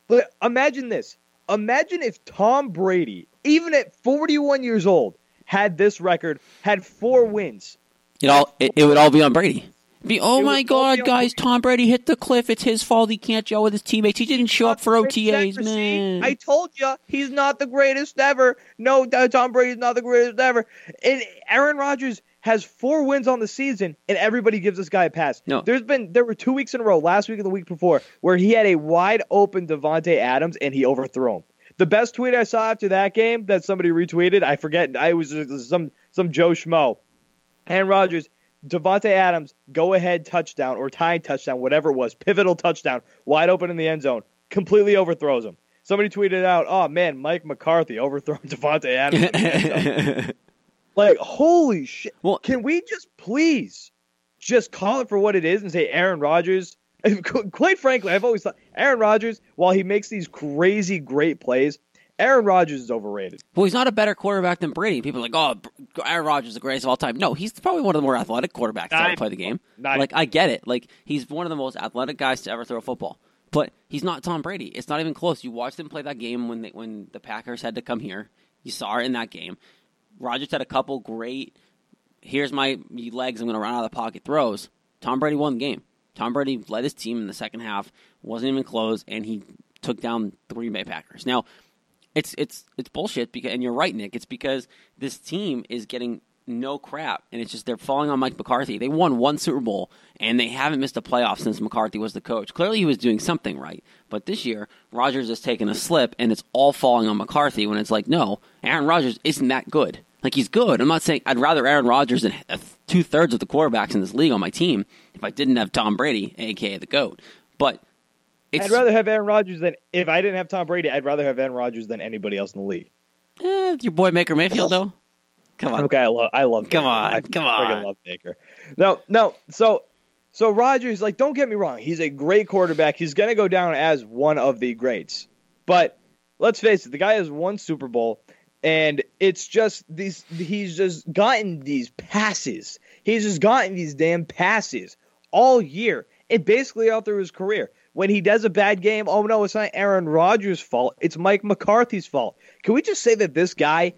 But imagine this. Imagine if Tom Brady, even at 41 years old, had this record, had four wins. It all it, it would all be on Brady. Be, oh It my God, guys! Tom Brady hit the cliff. It's his fault. He can't gel with his teammates. He didn't show up for OTAs, man. I told you he's not the greatest ever. No, uh, Tom Brady's not the greatest ever. And Aaron Rodgers has four wins on the season, and everybody gives this guy a pass. No. there's been there were two weeks in a row, last week and the week before, where he had a wide open Davante Adams and he overthrew him. The best tweet I saw after that game that somebody retweeted, I forget, I was some some Joe Schmo. Aaron Rodgers, Davante Adams, go ahead touchdown or tying touchdown, whatever it was, pivotal touchdown, wide open in the end zone, completely overthrows him. Somebody tweeted out, "Oh man, Mike McCarthy overthrown [laughs] Davante Adams." in the end zone." [laughs] like, holy shit! Well- can we just please just call it for what it is and say Aaron Rodgers? [laughs] Quite frankly, I've always thought Aaron Rodgers, while he makes these crazy great plays, Aaron Rodgers is overrated. well, he's not a better quarterback than Brady. People are like, oh, Aaron Rodgers is the greatest of all time. No, he's probably one of the more athletic quarterbacks to ever play the game. Nine. Like, I get it. Like, he's one of the most athletic guys to ever throw a football. But he's not Tom Brady. It's not even close. You watched him play that game when they, when the Packers had to come here. You saw it in that game. Rodgers had a couple great. Here's my legs. I'm going to run out of the pocket throws. Tom Brady won the game. Tom Brady led his team in the second half. wasn't even close, and he took down the Green Bay Packers. Now, it's it's it's bullshit because and you're right, Nick. It's because this team is getting no crap, and it's just they're falling on Mike McCarthy. They won one Super Bowl, and they haven't missed a playoff since McCarthy was the coach. Clearly, he was doing something right, but this year Rodgers has taken a slip, and it's all falling on McCarthy. When it's like, no, Aaron Rodgers isn't that good. Like he's good. I'm not saying I'd rather Aaron Rodgers than two thirds of the quarterbacks in this league on my team if I didn't have Tom Brady, aka the goat. But I'd rather have Aaron Rodgers than if I didn't have Tom Brady. I'd rather have Aaron Rodgers than anybody else in the league. eh, your boy Baker Mayfield though. Come on. Okay, I love, I love. Come Baker. on, I come on. love Baker. No, no. So, so Rodgers, like, don't get me wrong. He's a great quarterback. He's gonna go down as one of the greats. But let's face it, the guy has one Super Bowl, and it's just these. He's just gotten these passes. He's just gotten these damn passes all year, and basically all through his career. When he does a bad game, oh no, it's not Aaron Rodgers' fault. It's Mike McCarthy's fault. Can we just say that this guy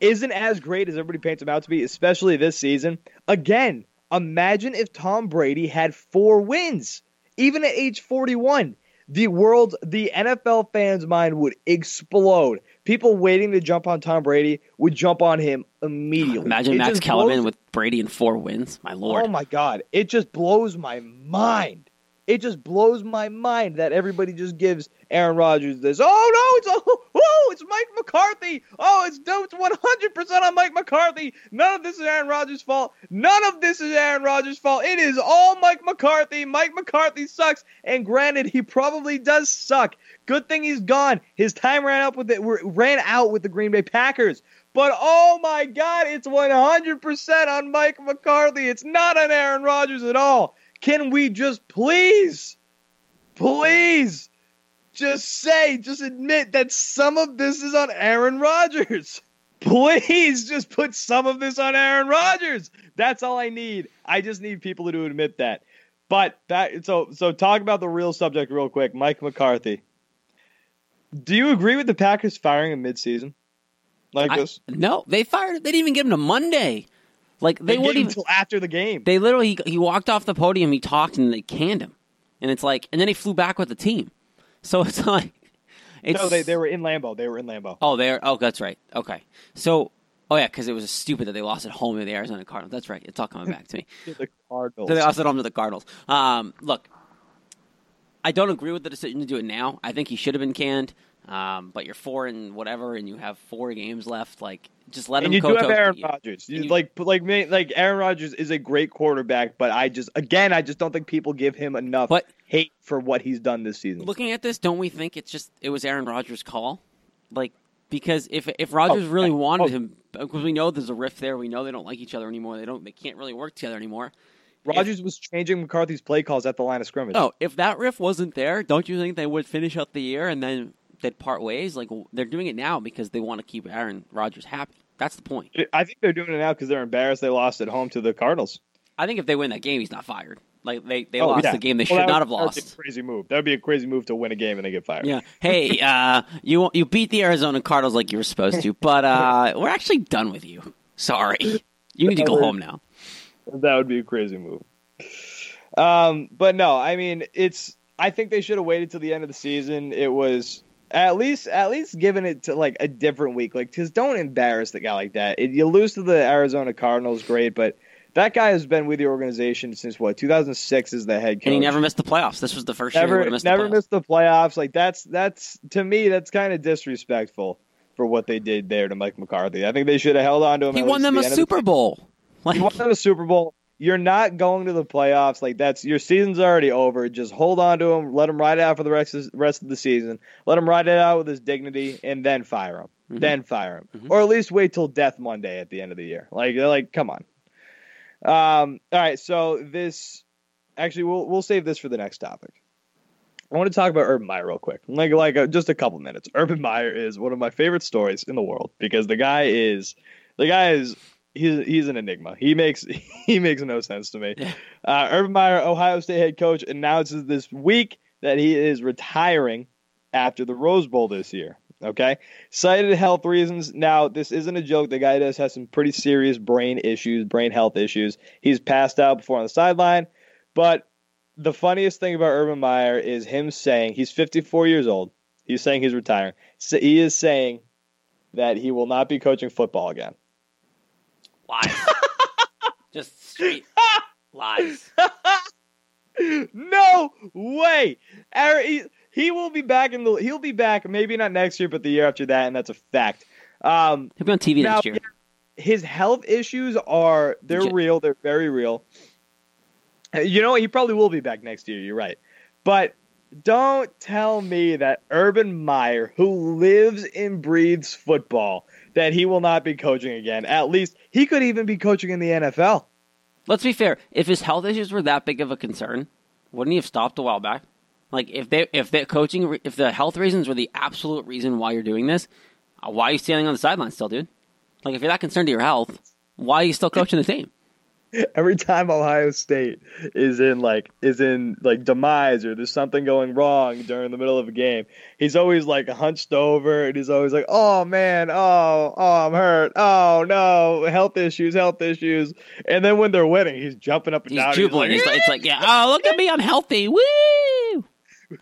isn't as great as everybody paints him out to be, especially this season. Again, imagine if Tom Brady had four wins, even at age 41. The world, the NFL fans' mind would explode. People waiting to jump on Tom Brady would jump on him immediately. Imagine It Max Kellerman blows- with Brady and four wins. My lord. Oh my god, it just blows my mind. It just blows my mind that everybody just gives Aaron Rodgers this. Oh no, it's oh, [laughs] oh it's Mike McCarthy. Oh, it's it's one hundred percent on Mike McCarthy. None of this is Aaron Rodgers' fault. None of this is Aaron Rodgers' fault. It is all Mike McCarthy. Mike McCarthy sucks. And granted, he probably does suck. Good thing he's gone. His time ran up with it. Ran out with the Green Bay Packers. But oh my God, it's 100% on Mike McCarthy. It's not on Aaron Rodgers at all. Can we just please, please, just say, just admit that some of this is on Aaron Rodgers? [laughs] Please just put some of this on Aaron Rodgers. That's all I need. I just need people to admit that. But that so so talk about the real subject real quick. Mike McCarthy. Do you agree with the Packers firing him midseason? Like I- this? no, they fired. They didn't even give him a Monday. Like they, They, wouldn't even. until after the game. They literally he walked off the podium. He talked and they canned him, and it's like, and then he flew back with the team. [laughs] So it's like, it's no, they, they were in Lambeau. They were in Lambeau. Oh, they're oh, that's right. Okay, so oh yeah, because it was stupid that they lost at home to the Arizona Cardinals. That's right. It's all coming back to me. [laughs] The Cardinals. So they lost at home to the Cardinals. Um, look, I don't agree with the decision to do it now. I think he should have been canned. Um, but you're four and whatever, and you have four games left. Like, just let and him. you do have Aaron. Rodgers. You, you- like, like like Aaron Rodgers is a great quarterback, but I just, again, I just don't think people give him enough But- hate for what he's done this season. Looking at this, don't we think it's just it was Aaron Rodgers' call? Like because if if Rodgers Oh, really wanted Oh. him, because we know there's a rift there, we know they don't like each other anymore. They don't, they can't really work together anymore. Rodgers was changing McCarthy's play calls at the line of scrimmage. Oh, if that rift wasn't there, don't you think they would finish out the year and then they'd part ways. Like they're doing it now because they want to keep Aaron Rodgers happy. That's the point. I think they're doing it now because they're embarrassed they lost at home to the Cardinals. I think if they win that game, he's not fired. Like they, they Oh, lost yeah. the game they Well, should not have would- that be lost. a crazy move. That would be a crazy move to win a game and they get fired. Yeah. Hey, [laughs] uh, you you beat the Arizona Cardinals like you were supposed to, but uh, we're actually done with you. Sorry, you need to go home now. That would be a crazy move. Um, but no, I mean, it's. I think they should have waited till the end of the season. It was at least at least giving it to like a different week, like because don't embarrass the guy like that. It, you lose to the Arizona Cardinals, great, but that guy has been with the organization since what 2006 is the head coach. And he never missed the playoffs. This was the first year he never missed never the missed the playoffs. Like that's that's to me that's kind of disrespectful for what they did there to Mike McCarthy. I think they should have held on to him. He won them a the end of the Super Bowl. Like, you won them a Super Bowl. You're not going to the playoffs. Like that's your season's already over. Just hold on to him. Let him ride it out for the rest of, rest of the season. Let him ride it out with his dignity, and then fire him. Mhm. Then fire him, Mhm. or at least wait till Death Monday at the end of the year. Like like come on. Um. All right. So this actually we'll we'll save this for the next topic. I want to talk about Urban Meyer real quick, like like uh, just a couple minutes. Urban Meyer is one of my favorite stories in the world because the guy is the guy is he's he's an enigma. He makes [laughs] he makes no sense to me. Yeah. Uh, Urban Meyer, Ohio State head coach, announces this week that he is retiring after the Rose Bowl this year. Okay, cited health reasons. Now this isn't a joke. The guy does have some pretty serious brain issues, brain health issues. He's passed out before on the sideline, but the funniest thing about Urban Meyer is him saying he's 54 years old. He's saying he's retiring. So he is saying that he will not be coaching football again. Lies. [laughs] Just straight lies. [laughs] no way. Aaron, he, he will be back in the. He'll be back. Maybe not next year, but the year after that, and that's a fact. Um, He'll be on TV Now, next year. his health issues are they're Legit. real. They're very real. You know, he probably will be back next year. You're right, but don't tell me that Urban Meyer, who lives and breathes football, that he will not be coaching again. At least he could even be coaching in the NFL. Let's be fair. If his health issues were that big of a concern, wouldn't he have stopped a while back? Like if they if the coaching if the health reasons were the absolute reason why you're doing this, uh, why are you standing on the sideline still, dude? Like if you're that concerned to your health, why are you still coaching the team? [laughs] every time Ohio State is in like is in like demise or there's something going wrong during the middle of a game, he's always like hunched over and he's always like, "Oh man, oh oh I'm hurt, oh no, health issues, health issues." And then when they're winning, he's jumping up and He's down. jubilant. He's like, it's like, yeah, oh look at me, I'm healthy. Woo! [laughs]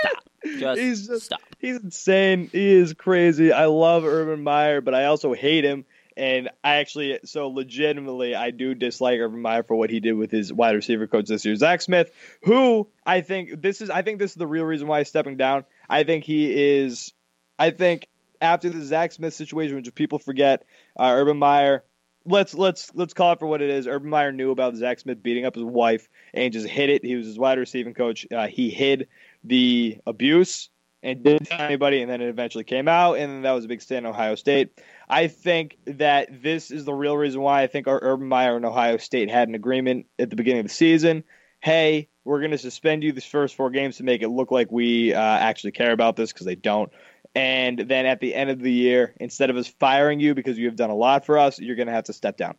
Stop. Just, He's just- stop. He's insane. He is crazy. I love Urban Meyer, but I also hate him. And I actually, so legitimately, I do dislike Urban Meyer for what he did with his wide receiver coach this year, Zach Smith, who I think this is. I think this is the real reason why he's stepping down. I think he is. I think after the Zach Smith situation, which people forget, uh, Urban Meyer. Let's let's let's call it for what it is. Urban Meyer knew about Zach Smith beating up his wife and just hid it. He was his wide receiving coach. Uh, he hid the abuse and didn't tell anybody, and then it eventually came out, and that was a big stand in Ohio State. I think that this is the real reason why I think our Urban Meyer and Ohio State had an agreement at the beginning of the season. Hey, we're going to suspend you these first four games to make it look like we uh, actually care about this because they don't. And then at the end of the year, instead of us firing you because you have done a lot for us, you're going to have to step down.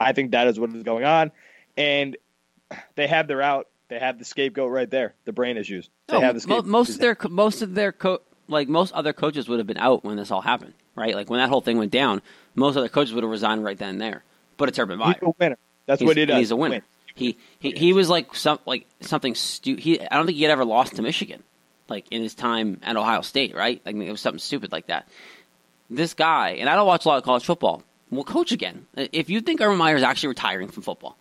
I think that is what is going on. And they have their out. They have the scapegoat right there. The brain issues. They No, have the scapegoat. most of their most of their co- like most other coaches would have been out when this all happened, right? Like when that whole thing went down, most other coaches would have resigned right then and there. But it's Urban Meyer. He's a winner. That's He's, what he does. He's a winner. Win. He he he was like some like something stupid. He I don't think he had ever lost to Michigan, like in his time at Ohio State, right? Like it was something stupid like that. This guy, and I don't watch a lot of college football. Will coach again. If you think Urban Meyer is actually retiring from football,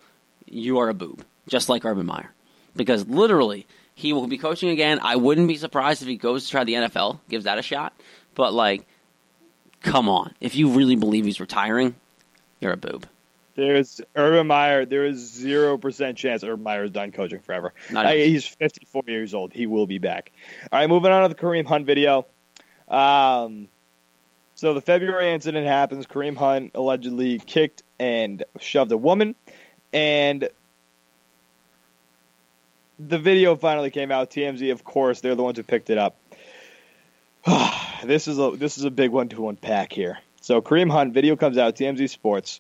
you are a boob, just like Urban Meyer, because literally he will be coaching again. I wouldn't be surprised if he goes to try the NFL, gives that a shot. But like, come on, if you really believe he's retiring, you're a boob. There's Urban Meyer. There is zero percent chance Urban Meyer is done coaching forever. Not Uh, he's 54 years old. He will be back. All right, moving on to the Kareem Hunt video. Um, so the February incident happens. Kareem Hunt allegedly kicked and shoved a woman, and the video finally came out. TMZ, of course, they're the ones who picked it up. [sighs] this is a this is a big one to unpack here. So Kareem Hunt video comes out TMZ Sports,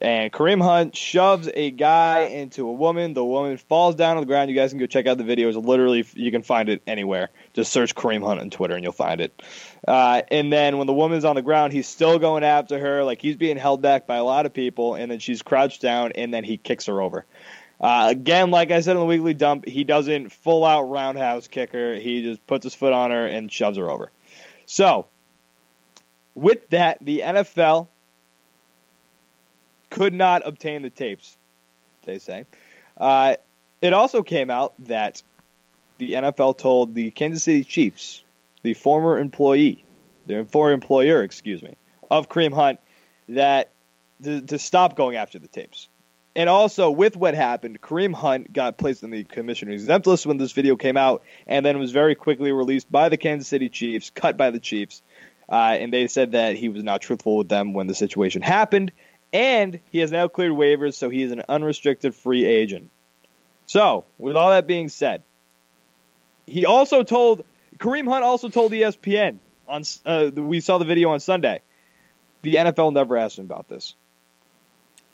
and Kareem Hunt shoves a guy into a woman. The woman falls down on the ground. You guys can go check out the video. It's literally you can find it anywhere. Just search Kareem Hunt on Twitter and you'll find it. Uh, and then when the woman's on the ground, he's still going after her. Like he's being held back by a lot of people. And then she's crouched down, and then he kicks her over. Uh, again, like I said in the weekly dump, he doesn't full out roundhouse kick her. He just puts his foot on her and shoves her over. So, with that, the NFL could not obtain the tapes, they say. Uh, it also came out that the NFL told the Kansas City Chiefs, the former employee, their former employer, excuse me, of Kareem Hunt, that to, to stop going after the tapes. And also, with what happened, Kareem Hunt got placed on the commissioner's exempt list when this video came out, and then was very quickly released by the Kansas City Chiefs, cut by the Chiefs. Uh, and they said that he was not truthful with them when the situation happened, and he has now cleared waivers, so he is an unrestricted free agent. So, with all that being said, he also told Kareem Hunt also told ESPN on uh, we saw the video on Sunday. The NFL never asked him about this.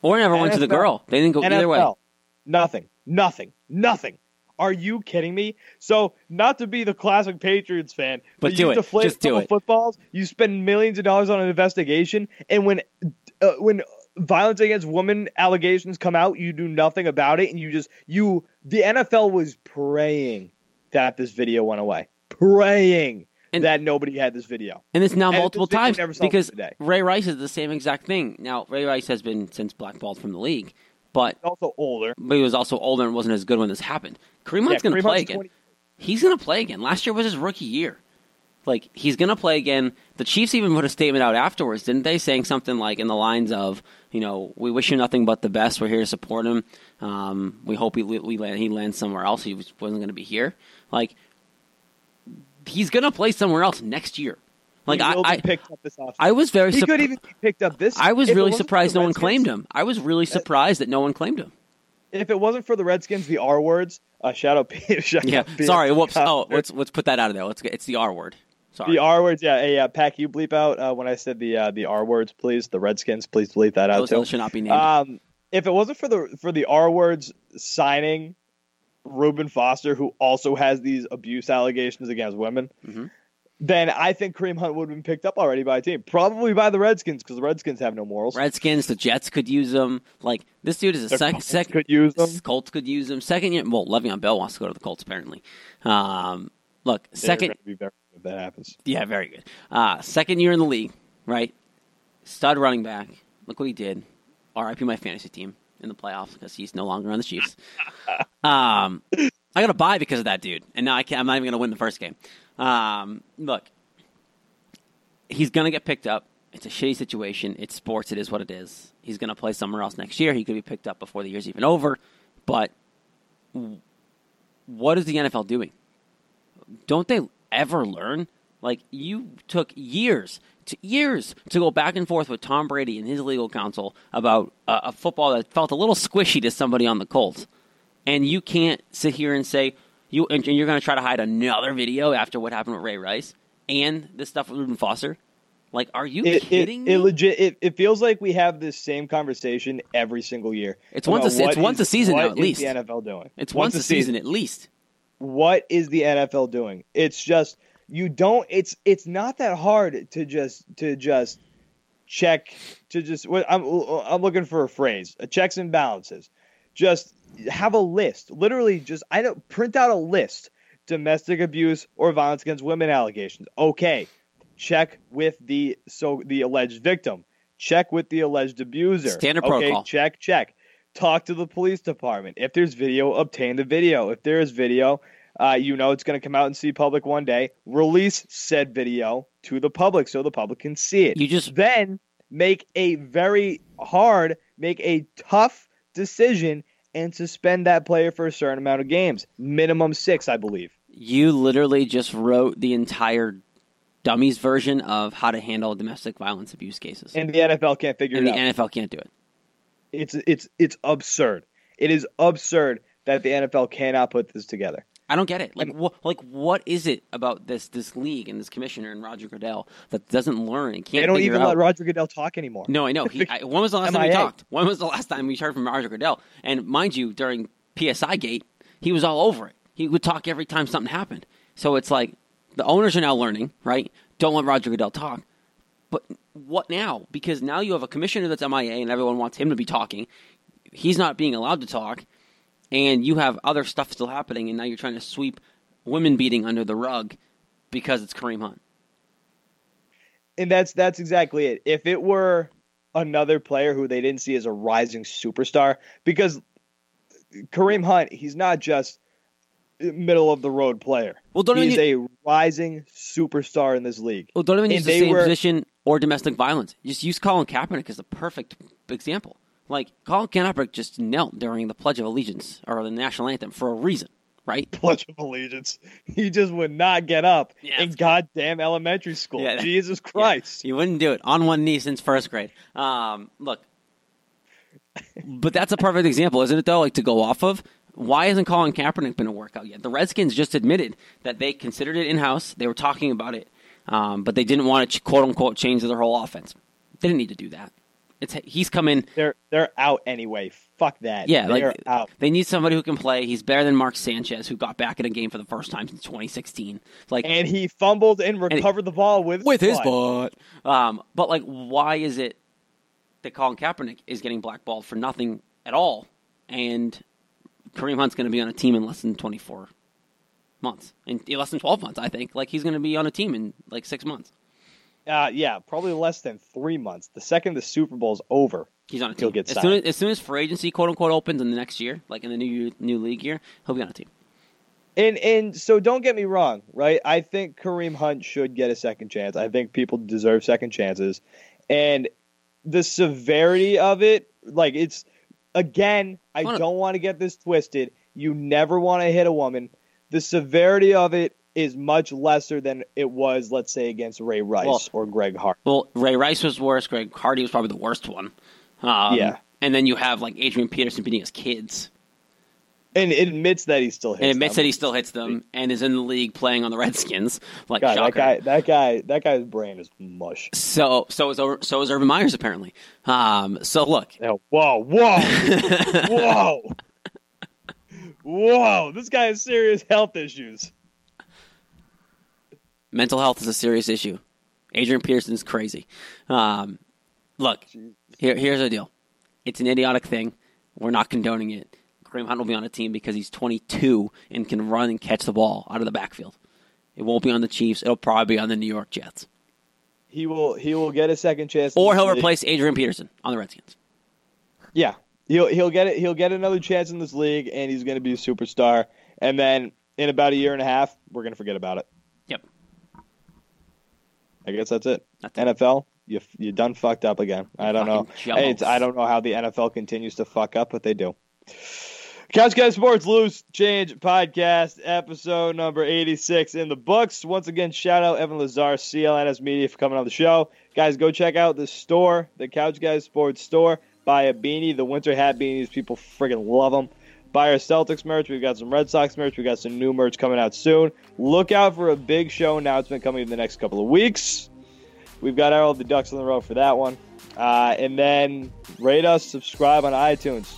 Or never went to the girl. They didn't go either way. NFL, Nothing. Nothing. Nothing. Are you kidding me? So, not to be the classic Patriots fan, But you do it. deflate Just do it. Footballs. You spend millions of dollars on an investigation, and when uh, when violence against women allegations come out, you do nothing about it, and you just you. The NFL was praying that this video went away, praying And- that nobody had this video. And it's now And multiple times never saw the because. Ray Rice is the same exact thing. Now, Ray Rice has been since blackballed from the league, but Also older. but he was also older and wasn't as good when this happened. Kareem Hunt's Yeah, going to play again. 20 He's going to play again. Last year was his rookie year. Like he's going to play again. The Chiefs even put a statement out afterwards, didn't they? Saying something like in the lines of, you know, we wish you nothing but the best. We're here to support him. Um, we hope he we land, he lands somewhere else. He was, wasn't going to be here. Like he's going to play somewhere else next year. Like I, I, picked up this offseason. I was very. He surp- could even be picked up this. I was really surprised no one claimed him. I was really surprised that no one claimed him. If it wasn't for the Redskins, the R words. Uh, shout out, [laughs] shout Yeah, out Peter sorry. Whoops. Oh, let's let's put that out of there. Let's get. It's the R word. Sorry. the R words. Yeah, hey, uh, Pack, you bleep out uh, when I said the uh, the R words, please. The Redskins, please bleep that out Those, too. those should not be named. Um, if it wasn't for the for the R words signing Reuben Foster, who also has these abuse allegations against women, Mhm. then I think Kareem Hunt would have been picked up already by a team, probably by the Redskins, because the Redskins have no morals. Redskins, the Jets could use him. Like this dude is a The sec- second. could use them. Colts could use him. Second year. Well, Le'Veon Bell wants to go to the Colts apparently. Um, look, second. be very good if that happens. Yeah, very good. Uh, second year in the league, right? Stud running back. Look what he did. R.I.P. my fantasy team in the playoffs because he's no longer on the Chiefs. [laughs] um, I got a buy because of that dude, and now I can't, I'm not even going to win the first game. Um, look, he's going to get picked up. It's a shitty situation. It's sports. It is what it is. He's going to play somewhere else next year. He could be picked up before the year's even over. But what is the NFL doing? don't they ever learn? Like you took years, to years to go back and forth with Tom Brady and his legal counsel about a, a football that felt a little squishy to somebody on the Colts, and you can't sit here and say you and you're going to try to hide another video after what happened with Ray Rice and this stuff with Reuben Foster. Like, are you It, it, kidding it me? legit. It, it feels like we have this same conversation every single year. It's once a it's once is- a season now, at least. the NFL doing. it's once, a season at least. what is the NFL doing? It's just you don't. It's it's not that hard to just to just check to just. what- I'm I'm looking for a phrase. A checks and balances. Just have a list. Literally, just I don't print out a list. Domestic abuse or violence against women allegations. Okay, check with the so the alleged victim. Check with the alleged abuser. Standard okay, protocol. Check check. Talk to the police department. If there's video, obtain the video. If there is video, uh, you know it's going to come out and see public one day. Release said video to the public so the public can see it. You just then make a very hard, make a tough decision and suspend that player for a certain amount of games, minimum six, I believe. you literally just wrote the entire dummies version of how to handle domestic violence abuse cases. And the NFL can't figure and it the out. NFL can't do it. It's it's it's absurd. It is absurd that the NFL cannot put this together. I don't get it. Like, wh- like what is it about this this league and this commissioner and Roger Goodell that doesn't learn and can't? They don't even out? let Roger Goodell talk anymore. No, I know. He, I, when was the last time we talked? When was the last time we heard from Roger Goodell? And mind you, during PSI Gate, he was all over it. He would talk every time something happened. So it's like the owners are now learning, right? Don't let Roger Goodell talk. But what now? Because now you have a commissioner that's MIA and everyone wants him to be talking. He's not being allowed to talk. And you have other stuff still happening, and now you're trying to sweep women beating under the rug because it's Kareem Hunt. and that's that's exactly it. If it were another player who they didn't see as a rising superstar, because Kareem Hunt, he's not just middle of the road player. Well, don't even he's a rising superstar in this league. Well, don't even use the same were- position or domestic violence. Just use Colin Kaepernick as a perfect example. Like Colin Kaepernick just knelt during the Pledge of Allegiance or the national anthem for a reason, right? [laughs] Pledge of Allegiance. He just would not get up Yeah, in goddamn elementary school. Yeah, that- Jesus [laughs] Christ. He wouldn't do it on one knee since first grade. Um, look, but that's a perfect example, isn't it? Though, like to go off of. Why hasn't Colin Kaepernick been a workout yet? The Redskins just admitted that they considered it in house. They were talking about it, um, but they didn't want to quote unquote change their whole offense. They didn't need to do that. It's he's coming. They're they're out anyway. Fuck that. Yeah, they're like out. they need somebody who can play. He's better than Mark Sanchez, who got back in a game for the first time since 2016. Like And he fumbled and recovered the ball with with his butt. Um, but like, why is it that Colin Kaepernick is getting blackballed for nothing at all, and Kareem Hunt's going to be on a team in less than 24 months, in in less than 12 months, I think. Like he's going to be on a team in like six months. Uh, yeah, probably less than three months. The second the Super Bowl's over, He's on a team. He'll get as signed. soon as, as soon as free agency quote unquote opens in the next year, like in the new new league year, he'll be on a team. And and so don't get me wrong, right? I think Kareem Hunt should get a second chance. I think people deserve second chances. And the severity of it, like it's again, I don't want to get this twisted. You never want to hit a woman. The severity of it is much lesser than it was, let's say, against Ray Rice Well- or Greg Hart. Well, Ray Rice was worse. Greg Hardy was probably the worst one. Um, Yeah. And then you have like Adrian Peterson beating his kids, And it admits that he still hits. and admits them. that he still hits them, and is in the league playing on the [laughs] Redskins. Like God, that guy, that guy, that guy's brain is mush. So so is so is Urban Myers apparently. Um, so look, whoa, whoa, [laughs] whoa, whoa! This guy has serious health issues. Mental health is a serious issue. Adrian Peterson's crazy. Um, look, here, here's the deal. It's an idiotic thing. We're not condoning it. Kareem Hunt will be on a team because he's 22 and can run and catch the ball out of the backfield. It won't be on the Chiefs. It'll probably be on the New York Jets. He will, he will get a second chance. Or he'll replace Adrian Peterson on the Redskins. Yeah, he'll he'll get it. He'll get another chance in this league, and he's going to be a superstar. And then in about a year and a half, we're going to forget about it. I guess that's it. That's. NFL, you you done fucked up again. I don't know. It's. I don't know how the NFL continues to fuck up, but they do. Couch Guys Sports Loose Change Podcast, episode number 86 in the books. Once again, shout out Evan Lazar, CLNS Media, for coming on the show. Guys, go check out the store, the Couch Guys Sports store. Buy a beanie, the winter hat beanies. People friggin' love them. Buy our Celtics merch. We've got some Red Sox merch. We've got some new merch coming out soon. Look out for a big show announcement coming in the next couple of weeks. We've got all the ducks on the row for that one. Uh, and then rate us, subscribe on iTunes.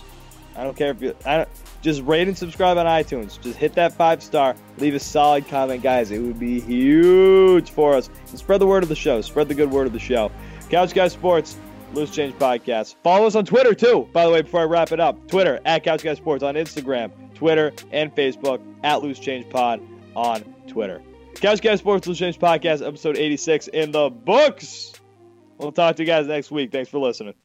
I don't care if you I don't, just rate and subscribe on iTunes. Just hit that five star. Leave a solid comment, guys. It would be huge for us. And spread the word of the show. Spread the good word of the show. Couch Guys Sports, Loose Change Podcast. Follow us on Twitter too. By the way, before I wrap it up, Twitter at Couch Guy Sports on Instagram, Twitter and Facebook at Loose Change Pod on Twitter. Couch Guy Sports Loose Change Podcast, episode 86 in the books. We'll talk to you guys next week. Thanks for listening.